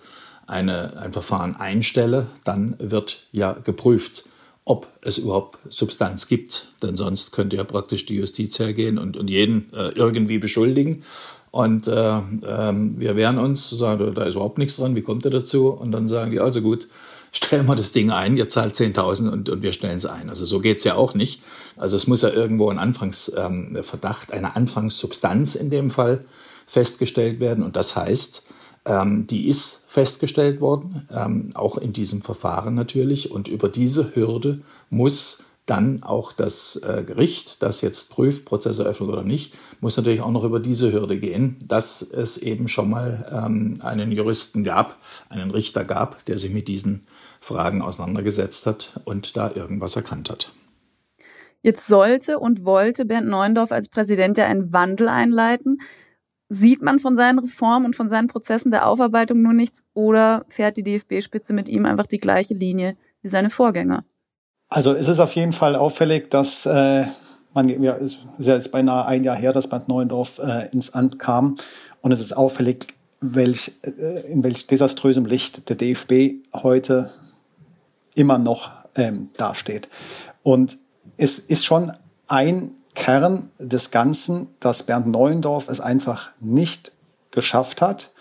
eine, ein Verfahren einstelle, dann wird ja geprüft, ob es überhaupt Substanz gibt. Denn sonst könnte ja praktisch die Justiz hergehen und, und jeden äh, irgendwie beschuldigen. Und äh, äh, wir wehren uns, sagen, da ist überhaupt nichts dran, wie kommt er dazu? Und dann sagen die, also gut, stellen wir das Ding ein, ihr zahlt 10.000 und, und wir stellen es ein. Also so geht's ja auch nicht. Also es muss ja irgendwo ein Anfangsverdacht, ähm, eine Anfangssubstanz in dem Fall festgestellt werden. Und das heißt, ähm, die ist festgestellt worden, ähm, auch in diesem Verfahren natürlich. Und über diese Hürde muss dann auch das äh, Gericht, das jetzt prüft, Prozess eröffnet oder nicht, muss natürlich auch noch über diese Hürde gehen, dass es eben schon mal ähm, einen Juristen gab, einen Richter gab, der sich mit diesen Fragen auseinandergesetzt hat und da irgendwas erkannt hat. Jetzt sollte und wollte Bernd Neuendorf als Präsident ja einen Wandel einleiten sieht man von seinen Reformen und von seinen Prozessen der Aufarbeitung nur nichts oder fährt die DFB-Spitze mit ihm einfach die gleiche Linie wie seine Vorgänger? Also es ist auf jeden Fall auffällig, dass äh, man, ja, es ist ja jetzt beinahe ein Jahr her, dass Bad Neuendorf äh, ins Amt kam und es ist auffällig, welch, äh, in welch desaströsem Licht der DFB heute immer noch ähm, dasteht. Und es ist schon ein Kern des Ganzen, dass Bernd Neuendorf es einfach nicht geschafft hat,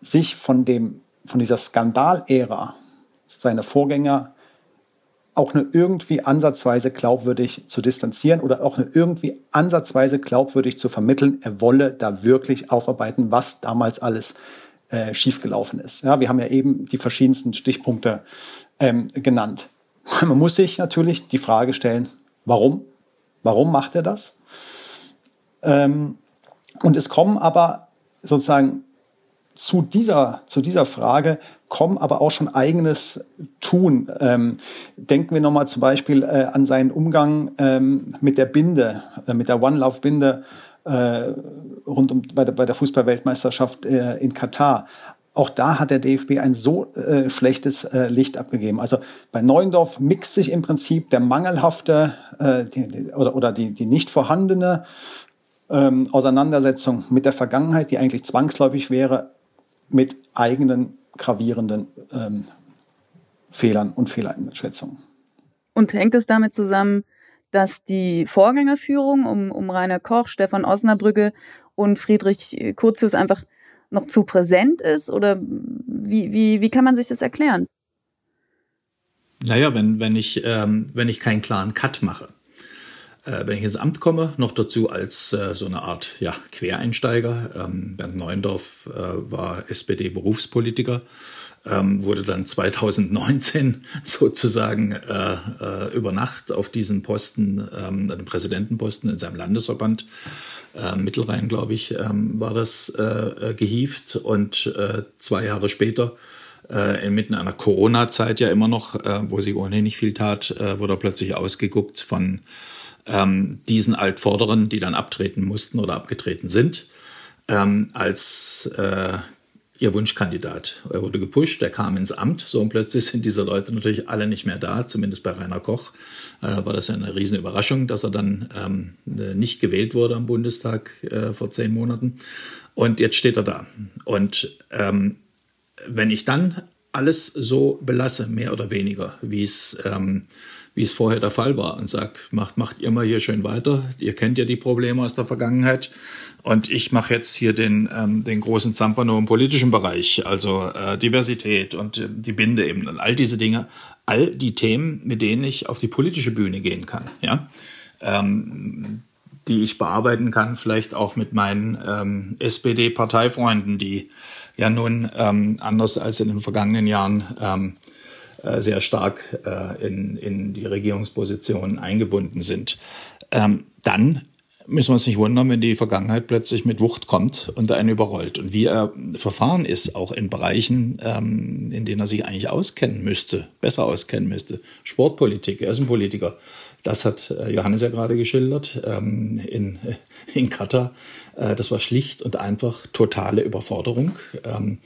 sich von, dem, von dieser Skandalära seiner Vorgänger auch nur irgendwie ansatzweise glaubwürdig zu distanzieren oder auch nur irgendwie ansatzweise glaubwürdig zu vermitteln, er wolle da wirklich aufarbeiten, was damals alles äh, schiefgelaufen ist. Ja, wir haben ja eben die verschiedensten Stichpunkte ähm, genannt. Man muss sich natürlich die Frage stellen, warum Warum macht er das? Ähm, und es kommen aber sozusagen zu dieser, zu dieser Frage kommen aber auch schon eigenes Tun. Ähm, denken wir nochmal zum Beispiel äh, an seinen Umgang ähm, mit der Binde, äh, mit der One-Love-Binde äh, rund um bei der, bei der Fußballweltmeisterschaft äh, in Katar. Auch da hat der DFB ein so äh, schlechtes äh, Licht abgegeben. Also bei Neuendorf mixt sich im Prinzip der mangelhafte äh, die, die, oder, oder die, die nicht vorhandene ähm, Auseinandersetzung mit der Vergangenheit, die eigentlich zwangsläufig wäre, mit eigenen gravierenden ähm, Fehlern und Fehleinschätzungen. Und hängt es damit zusammen, dass die Vorgängerführung um, um Rainer Koch, Stefan Osnabrügge und Friedrich Kurzius einfach noch zu präsent ist? Oder wie, wie, wie kann man sich das erklären? Naja, wenn, wenn, ich, ähm, wenn ich keinen klaren Cut mache. Äh, wenn ich ins Amt komme, noch dazu als äh, so eine Art ja, Quereinsteiger. Ähm, Bernd Neuendorf äh, war SPD-Berufspolitiker, ähm, wurde dann 2019 sozusagen äh, äh, über Nacht auf diesen Posten, ähm, den Präsidentenposten in seinem Landesverband, äh, Mittelrhein, glaube ich, ähm, war das, äh, äh gehievt. Und äh, zwei Jahre später äh, inmitten einer Corona-Zeit ja immer noch, äh, wo sie ohnehin nicht viel tat, äh, wurde er plötzlich ausgeguckt von ähm, diesen Altvorderen, die dann abtreten mussten oder abgetreten sind, ähm, als äh, ihr Wunschkandidat. Er wurde gepusht, er kam ins Amt, so und plötzlich sind diese Leute natürlich alle nicht mehr da, zumindest bei Rainer Koch äh, war das ja eine riesen Überraschung, dass er dann ähm, nicht gewählt wurde am Bundestag äh, vor zehn Monaten. Und jetzt steht er da. Und ähm, wenn ich dann alles so belasse, mehr oder weniger, wie es ähm, wie es vorher der Fall war und sag, macht, macht ihr mal hier schön weiter. Ihr kennt ja die Probleme aus der Vergangenheit. Und ich mache jetzt hier den, ähm, den großen Zampano im politischen Bereich, also äh, Diversität und äh, die Binde eben und all diese Dinge, all die Themen, mit denen ich auf die politische Bühne gehen kann. Ja. Ähm, die ich bearbeiten kann, vielleicht auch mit meinen ähm, SPD-Parteifreunden, die ja nun ähm, anders als in den vergangenen Jahren ähm, äh, sehr stark äh, in, in die Regierungspositionen eingebunden sind. Ähm, dann müssen wir uns nicht wundern, wenn die Vergangenheit plötzlich mit Wucht kommt und einen überrollt. Und wie er verfahren ist, auch in Bereichen, ähm, in denen er sich eigentlich auskennen müsste, besser auskennen müsste. Sportpolitik, er ist ein Politiker. Das hat äh, Johannes ja gerade geschildert ähm, in, in Katar. Äh, das war schlicht und einfach totale Überforderung. Ähm,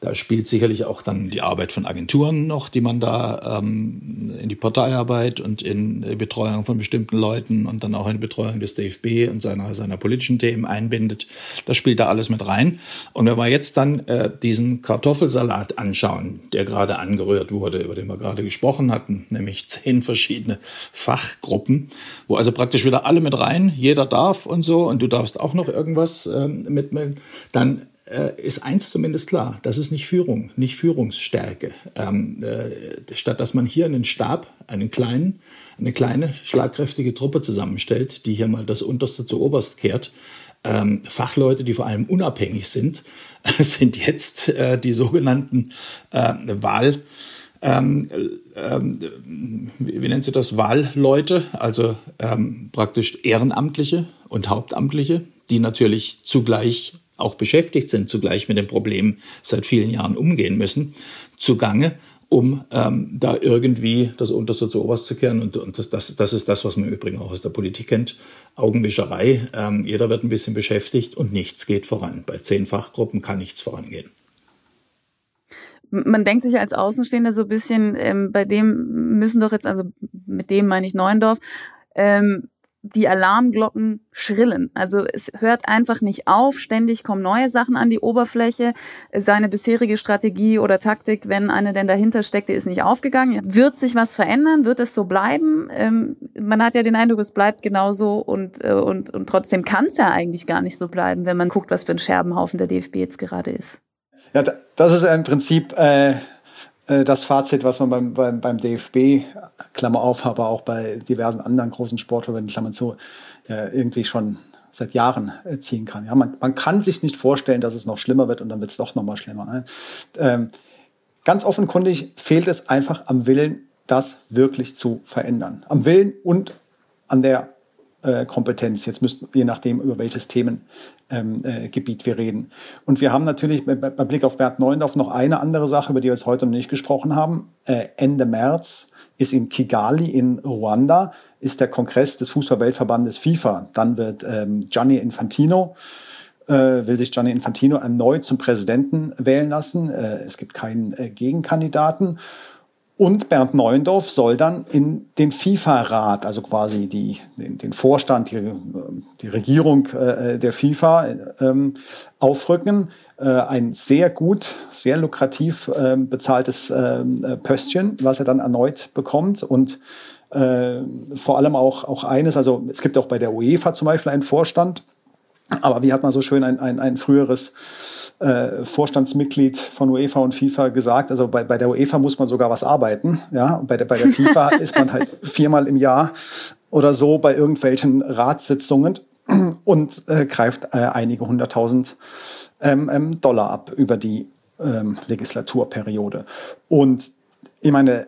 da spielt sicherlich auch dann die Arbeit von Agenturen noch, die man da ähm, in die Parteiarbeit und in Betreuung von bestimmten Leuten und dann auch in Betreuung des DFB und seiner, seiner politischen Themen einbindet. Das spielt da alles mit rein. Und wenn wir jetzt dann äh, diesen Kartoffelsalat anschauen, der gerade angerührt wurde, über den wir gerade gesprochen hatten, nämlich zehn verschiedene Fachgruppen, wo also praktisch wieder alle mit rein, jeder darf und so und du darfst auch noch irgendwas ähm, mitmelden, dann ist eins zumindest klar, das ist nicht Führung, nicht Führungsstärke. Ähm, äh, statt dass man hier einen Stab, einen kleinen, eine kleine, schlagkräftige Truppe zusammenstellt, die hier mal das Unterste zu Oberst kehrt, ähm, Fachleute, die vor allem unabhängig sind, sind jetzt äh, die sogenannten äh, Wahl, ähm, ähm, wie, wie nennt sie das, Wahlleute, also ähm, praktisch Ehrenamtliche und Hauptamtliche, die natürlich zugleich auch beschäftigt sind, zugleich mit dem Problem seit vielen Jahren umgehen müssen, zugange, um ähm, da irgendwie das Unterste zu Oberst zu kehren. Und, und das, das ist das, was man übrigens auch aus der Politik kennt. Augenwischerei. Ähm, jeder wird ein bisschen beschäftigt und nichts geht voran. Bei zehn Fachgruppen kann nichts vorangehen. Man denkt sich als Außenstehender so ein bisschen, ähm, bei dem müssen doch jetzt, also mit dem meine ich Neuendorf, ähm, die Alarmglocken schrillen. Also es hört einfach nicht auf. Ständig kommen neue Sachen an die Oberfläche. Seine bisherige Strategie oder Taktik, wenn eine denn dahinter steckte, ist nicht aufgegangen. Wird sich was verändern? Wird es so bleiben? Ähm, man hat ja den Eindruck, es bleibt genauso und, äh, und, und trotzdem kann es ja eigentlich gar nicht so bleiben, wenn man guckt, was für ein Scherbenhaufen der DFB jetzt gerade ist. Ja, das ist im Prinzip äh, das Fazit, was man beim, beim, beim DFB, Klammer auf, aber auch bei diversen anderen großen Sportverbänden, Klammer zu, irgendwie schon seit Jahren äh, ziehen kann. Ja, man, man kann sich nicht vorstellen, dass es noch schlimmer wird und dann wird es doch noch mal schlimmer. Ne? Ähm, ganz offenkundig fehlt es einfach am Willen, das wirklich zu verändern. Am Willen und an der äh, Kompetenz. Jetzt müssten, je nachdem, über welches Themengebiet ähm, äh, wir reden. Und wir haben natürlich bei, bei Blick auf Bernd Neuendorf noch eine andere Sache, über die wir jetzt heute noch nicht gesprochen haben. Äh, Ende März ist in Kigali in Ruanda ist der Kongress des Fußballweltverbandes FIFA. Dann wird ähm, Gianni Infantino äh, will sich Gianni Infantino erneut zum Präsidenten wählen lassen. Äh, es gibt keinen äh, Gegenkandidaten. Und Bernd Neuendorf soll dann in den FIFA-Rat, also quasi die, den, Vorstand, die, die Regierung äh, der FIFA ähm, aufrücken. Äh, ein sehr gut, sehr lukrativ äh, bezahltes ähm, äh, Pöstchen, was er dann erneut bekommt. Und äh, vor allem auch, auch eines, also es gibt auch bei der UEFA zum Beispiel einen Vorstand, aber wie hat man so schön ein, ein, ein früheres äh, Vorstandsmitglied von UEFA und FIFA gesagt, also bei, bei der UEFA muss man sogar was arbeiten. Ja, bei der, bei der FIFA ist man halt viermal im Jahr oder so bei irgendwelchen Ratssitzungen und äh, greift äh, einige hunderttausend ähm, ähm, Dollar ab über die ähm, Legislaturperiode. Und ich meine,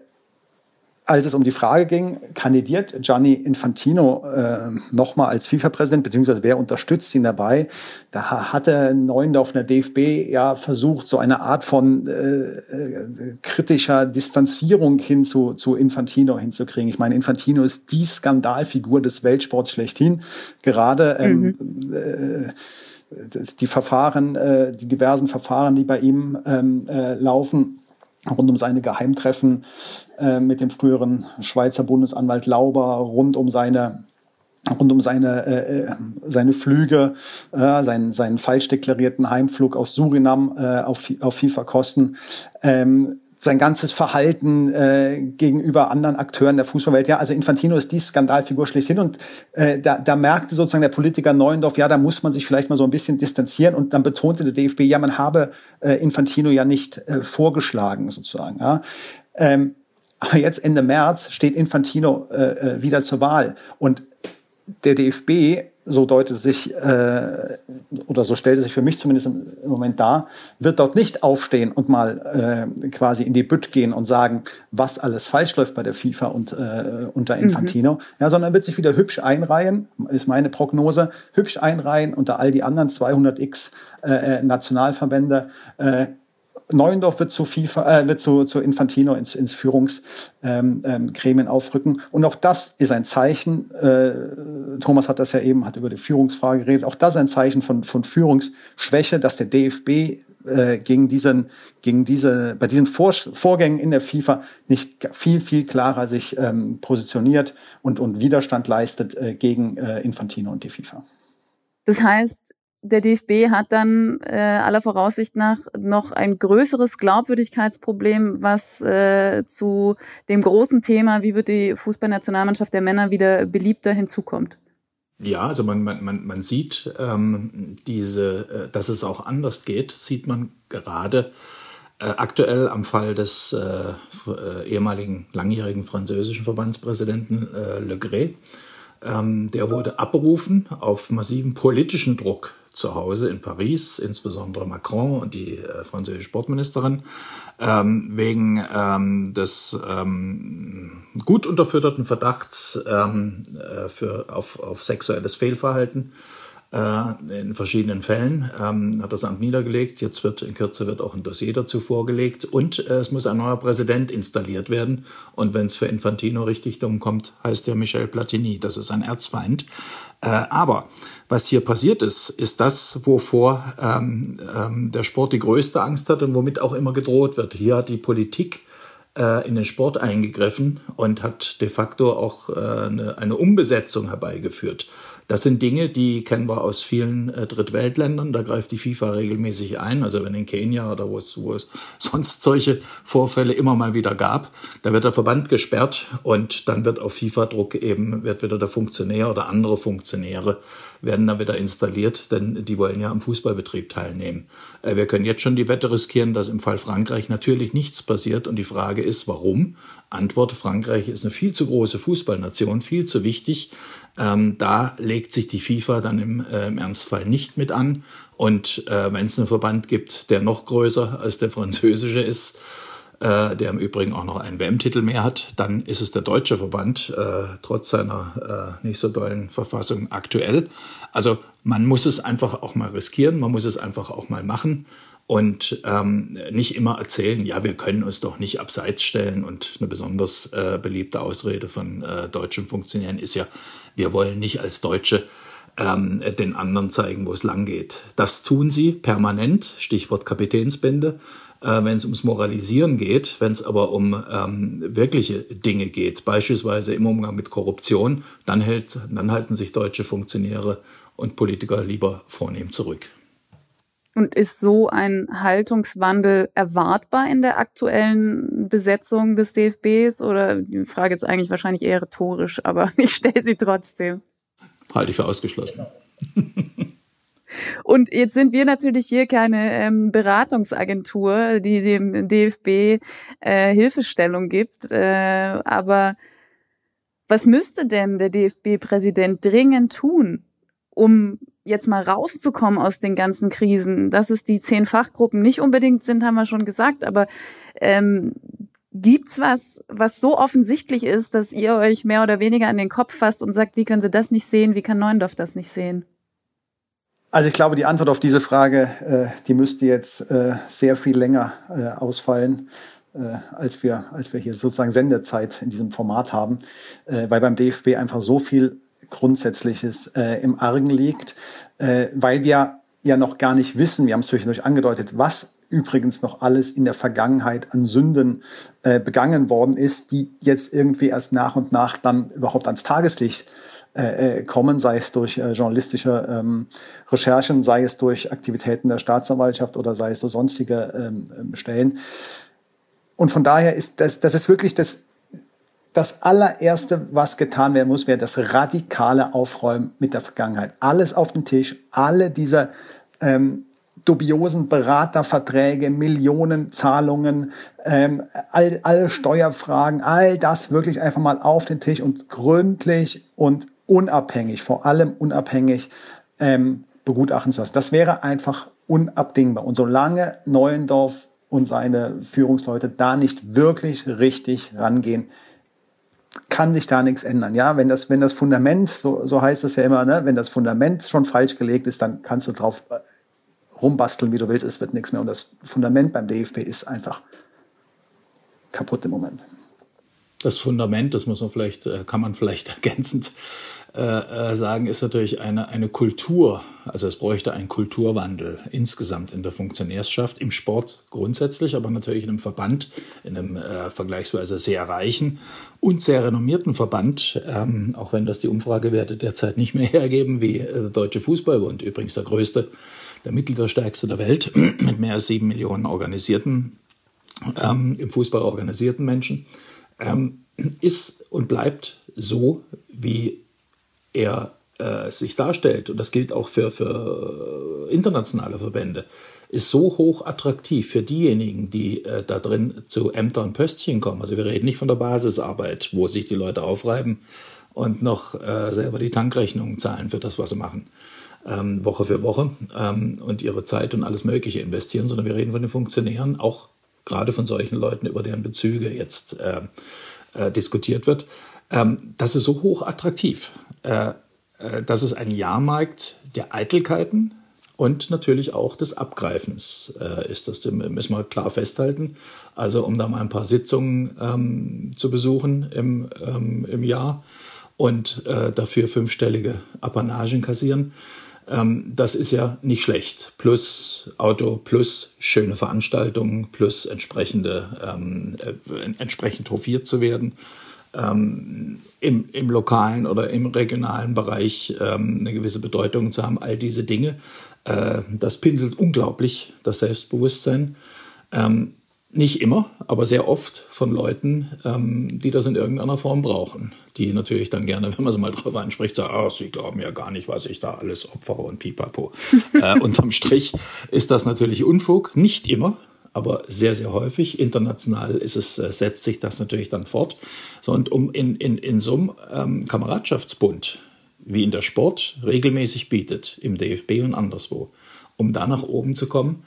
als es um die Frage ging, kandidiert Gianni Infantino äh, nochmal als FIFA-Präsident, beziehungsweise wer unterstützt ihn dabei? Da hatte Neuendorf in der DFB ja versucht, so eine Art von äh, äh, kritischer Distanzierung hin zu, zu Infantino hinzukriegen. Ich meine, Infantino ist die Skandalfigur des Weltsports schlechthin. Gerade ähm, mhm. äh, die Verfahren, äh, die diversen Verfahren, die bei ihm ähm, äh, laufen, rund um seine Geheimtreffen äh, mit dem früheren Schweizer Bundesanwalt Lauber, rund um seine rund um seine, äh, äh, seine Flüge, äh, seinen, seinen falsch deklarierten Heimflug aus Surinam äh, auf, auf FIFA-Kosten. Ähm, sein ganzes Verhalten äh, gegenüber anderen Akteuren der Fußballwelt. Ja, also Infantino ist die Skandalfigur schlechthin und äh, da, da merkte sozusagen der Politiker Neuendorf, ja, da muss man sich vielleicht mal so ein bisschen distanzieren und dann betonte der DFB, ja, man habe äh, Infantino ja nicht äh, vorgeschlagen sozusagen. Ja. Ähm, aber jetzt Ende März steht Infantino äh, äh wieder zur Wahl und der DFB so deutet sich äh, oder so stellte sich für mich zumindest im, im, Moment dar, wird dort nicht aufstehen und mal äh, quasi in die Bütt gehen und sagen, was alles falsch läuft bei der FIFA und äh, unter mhm. Infantino, mhm. ja, sondern wird sich wieder hübsch einreihen, ist meine Prognose, hübsch einreihen unter all die anderen 200x äh, äh, Nationalverbände, äh, Neuendorf wird zu FIFA, äh, wird zu, zu Infantino ins, ins Führungsgremien ähm, ähm, aufrücken. Und auch das ist ein Zeichen, äh, Thomas hat das ja eben, hat über die Führungsfrage geredet, auch das ist ein Zeichen von, von Führungsschwäche, dass der DFB äh, gegen diesen, gegen diese, bei diesen Vor Vorgängen in der FIFA nicht viel, viel klarer sich ähm, positioniert und, und Widerstand leistet äh, gegen äh, Infantino und die FIFA. Das heißt, der DFB hat dann äh, aller Voraussicht nach noch ein größeres Glaubwürdigkeitsproblem, was äh, zu dem großen Thema, wie wird die Fußballnationalmannschaft der Männer wieder beliebter hinzukommt. Ja, also man, man, man, man sieht ähm, diese, äh, dass es auch anders geht, sieht man gerade äh, aktuell am Fall des äh, äh ehemaligen langjährigen französischen Verbandspräsidenten äh, Le Gray. Ähm, der wurde abberufen auf massiven politischen Druck zu Hause in Paris, insbesondere Macron und die äh, französische Sportministerin, ähm, wegen ähm, des ähm, gut unterfütterten Verdachts ähm, äh, für, auf, auf sexuelles Fehlverhalten äh, in verschiedenen Fällen, ähm, hat das Amt niedergelegt. Jetzt wird in Kürze wird auch ein Dossier dazu vorgelegt und äh, es muss ein neuer Präsident installiert werden. Und wenn es für Infantino richtig dumm kommt, heißt er Michel Platini. Das ist ein Erzfeind. Äh, aber was hier passiert ist, ist das, wovor ähm, ähm, der Sport die größte Angst hat und womit auch immer gedroht wird. Hier hat die Politik äh, in den Sport eingegriffen und hat de facto auch äh, eine, eine Umbesetzung herbeigeführt. Das sind Dinge, die kennen wir aus vielen äh, Drittweltländern. Da greift die FIFA regelmäßig ein. Also wenn in Kenia oder wo es, wo es sonst solche Vorfälle immer mal wieder gab, da wird der Verband gesperrt und dann wird auf FIFA-Druck eben, wird wieder der Funktionär oder andere Funktionäre werden dann wieder installiert, denn die wollen ja am Fußballbetrieb teilnehmen. Äh, wir können jetzt schon die Wette riskieren, dass im Fall Frankreich natürlich nichts passiert und die Frage ist, warum? Antwort, Frankreich ist eine viel zu große Fußballnation, viel zu wichtig. Ähm, da legt sich die FIFA dann im, äh, im Ernstfall nicht mit an. Und äh, wenn es einen Verband gibt, der noch größer als der französische ist, äh, der im Übrigen auch noch einen WM-Titel mehr hat, dann ist es der deutsche Verband, äh, trotz seiner äh, nicht so tollen Verfassung aktuell. Also man muss es einfach auch mal riskieren, man muss es einfach auch mal machen und ähm, nicht immer erzählen, ja, wir können uns doch nicht abseits stellen. Und eine besonders äh, beliebte Ausrede von äh, deutschen Funktionären ist ja, wir wollen nicht als Deutsche ähm, den anderen zeigen, wo es lang geht. Das tun sie permanent, Stichwort Kapitänsbände, äh, wenn es ums Moralisieren geht, wenn es aber um ähm, wirkliche Dinge geht, beispielsweise im Umgang mit Korruption, dann, hält, dann halten sich deutsche Funktionäre und Politiker lieber vornehm zurück. Und ist so ein Haltungswandel erwartbar in der aktuellen Besetzung des DFBs? Oder die Frage ist eigentlich wahrscheinlich eher rhetorisch, aber ich stelle sie trotzdem. Halte ich für ausgeschlossen. Und jetzt sind wir natürlich hier keine ähm, Beratungsagentur, die dem DFB äh, Hilfestellung gibt. Äh, aber was müsste denn der DFB-Präsident dringend tun, um jetzt mal rauszukommen aus den ganzen Krisen? Dass es die zehn Fachgruppen nicht unbedingt sind, haben wir schon gesagt, aber ähm, Gibt's was, was so offensichtlich ist, dass ihr euch mehr oder weniger an den Kopf fasst und sagt, wie können Sie das nicht sehen, wie kann Neuendorf das nicht sehen? Also ich glaube, die Antwort auf diese Frage, äh, die müsste jetzt äh, sehr viel länger äh, ausfallen, äh, als, wir, als wir hier sozusagen Sendezeit in diesem Format haben, äh, weil beim DFB einfach so viel Grundsätzliches äh, im Argen liegt, weil wir ja noch gar nicht wissen, wir haben es zwischendurch angedeutet, was übrigens noch alles in der Vergangenheit an Sünden äh, begangen worden ist, die jetzt irgendwie erst nach und nach dann überhaupt ans Tageslicht äh, äh kommen, sei es durch äh, journalistische ähm, Recherchen, sei es durch Aktivitäten der Staatsanwaltschaft oder sei es so sonstige ähm, Stellen. Und von daher ist das, das ist wirklich das, das allererste, was getan werden muss, wäre das radikale Aufräumen mit der Vergangenheit. Alles auf den Tisch, alle diese ähm, dubiosen Beraterverträge, Millionenzahlungen, ähm, all, alle Steuerfragen, all das wirklich einfach mal auf den Tisch und gründlich und unabhängig, vor allem unabhängig ähm, begutachten zu lassen. Das wäre einfach unabdingbar. Und solange Neuendorf und seine Führungsleute da nicht wirklich richtig rangehen, kann sich da nichts ändern. Ja, wenn das, wenn das Fundament, so, so heißt es ja immer, ne, wenn das Fundament schon falsch gelegt ist, dann kannst du drauf rumbasteln, wie du willst, es wird nichts mehr. Und das Fundament beim DFB ist einfach kaputt im Moment. Das Fundament, das muss man vielleicht, äh, kann man vielleicht ergänzend äh, äh, sagen, ist natürlich eine, eine Kultur. Also es bräuchte einen Kulturwandel insgesamt in der Funktionärschaft, im Sport grundsätzlich, aber natürlich in einem Verband, in einem äh, vergleichsweise sehr reichen und sehr renommierten Verband, ähm, auch wenn das die Umfragewerte derzeit nicht mehr hergeben, wie äh, der Deutsche Fußballbund, übrigens der größte der mittelstärkste der Welt, mit mehr als sieben Millionen organisierten, ähm, im Fußball organisierten Menschen, ähm, ist und bleibt so, wie er äh, sich darstellt. Und das gilt auch für, für internationale Verbände ist so hoch attraktiv für diejenigen, die äh, da drin zu Ämtern und Pöstchen kommen. Also wir reden nicht von der Basisarbeit, wo sich die Leute aufreiben und noch äh, selber die Tankrechnungen zahlen für das, was sie machen ähm, Woche für Woche ähm, und ihre Zeit und alles Mögliche investieren, sondern wir reden von den Funktionären, auch gerade von solchen Leuten, über deren Bezüge jetzt äh, äh, diskutiert wird. Ähm, das ist so hoch attraktiv. Äh, äh das ist ein Jahrmarkt der Eitelkeiten und natürlich auch des Abgreifens äh, ist das, müssen wir klar festhalten. Also um da mal ein paar Sitzungen ähm, zu besuchen im, ähm, im Jahr und äh, dafür fünfstellige Apanagen kassieren ähm, das ist ja nicht schlecht. Plus Auto, plus schöne Veranstaltungen, plus entsprechende, ähm, äh, entsprechend hofiert zu werden. Ähm, im, im lokalen oder im regionalen Bereich ähm, eine gewisse Bedeutung zu haben, all diese Dinge. Äh, das pinselt unglaublich das Selbstbewusstsein. Ähm, nicht immer, aber sehr oft von Leuten, ähm, die das in irgendeiner Form brauchen. Die natürlich dann gerne, wenn man sie mal drauf anspricht, sagen, oh, sie glauben ja gar nicht, was ich da alles opfere und pipapo. äh, unterm Strich ist das natürlich Unfug. Nicht immer, aber sehr, sehr häufig. International ist es, äh, setzt sich das natürlich dann fort. So, und um in, in, in so einem ähm, Kameradschaftsbund, wie in der Sport regelmäßig bietet, im DFB und anderswo, um da nach oben zu kommen,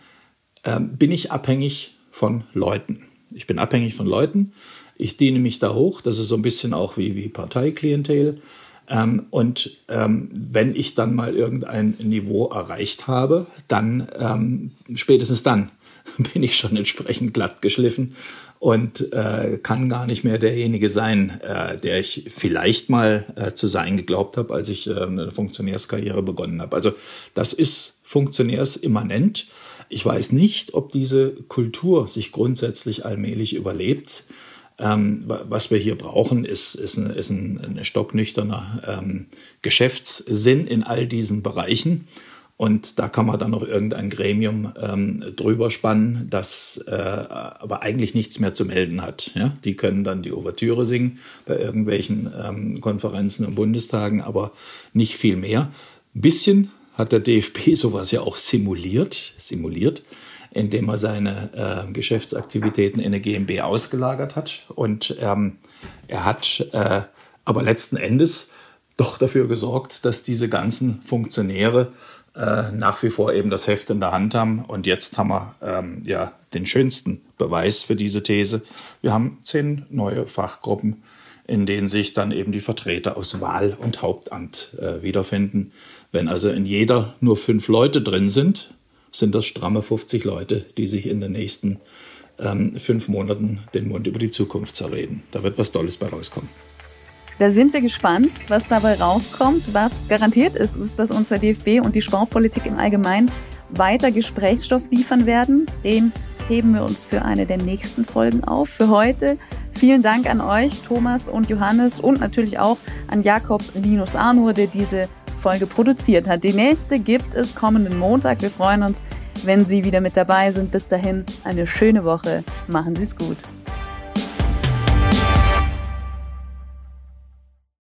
ähm, bin ich abhängig von Leuten. Ich bin abhängig von Leuten. Ich diene mich da hoch. Das ist so ein bisschen auch wie, wie Parteiklientel. Ähm, und ähm, wenn ich dann mal irgendein Niveau erreicht habe, dann ähm, spätestens dann bin ich schon entsprechend glatt geschliffen und äh, kann gar nicht mehr derjenige sein, äh, der ich vielleicht mal äh, zu sein geglaubt habe, als ich äh, eine Funktionärskarriere begonnen habe. Also das ist funktionärsimmanent. Ich weiß nicht, ob diese Kultur sich grundsätzlich allmählich überlebt. Ähm, was wir hier brauchen, ist, ist, ein, ist ein, ein stocknüchterner ähm, Geschäftssinn in all diesen Bereichen. Und da kann man dann noch irgendein Gremium ähm, drüber spannen, das äh, aber eigentlich nichts mehr zu melden hat. Ja? Die können dann die Ouvertüre singen bei irgendwelchen ähm, Konferenzen und Bundestagen, aber nicht viel mehr. Ein bisschen hat der DFB sowas ja auch simuliert, simuliert, indem er seine äh, Geschäftsaktivitäten in eine GmbH ausgelagert hat. Und ähm, er hat äh, aber letzten Endes doch dafür gesorgt, dass diese ganzen Funktionäre äh, nach wie vor eben das Heft in der Hand haben. Und jetzt haben wir ähm, ja den schönsten Beweis für diese These. Wir haben zehn neue Fachgruppen, in denen sich dann eben die Vertreter aus Wahl und Hauptamt äh, wiederfinden. Wenn also in jeder nur fünf Leute drin sind, sind das stramme 50 Leute, die sich in den nächsten ähm, fünf Monaten den Mund über die Zukunft zerreden. Da wird was Tolles bei rauskommen. Da sind wir gespannt, was dabei rauskommt. Was garantiert ist, ist, dass unser DFB und die Sportpolitik im Allgemeinen weiter Gesprächsstoff liefern werden. Den heben wir uns für eine der nächsten Folgen auf. Für heute vielen Dank an euch, Thomas und Johannes und natürlich auch an Jakob Linus Arnur, der diese Folge produziert hat. Die nächste gibt es kommenden Montag. Wir freuen uns, wenn Sie wieder mit dabei sind. Bis dahin eine schöne Woche. Machen Sie es gut.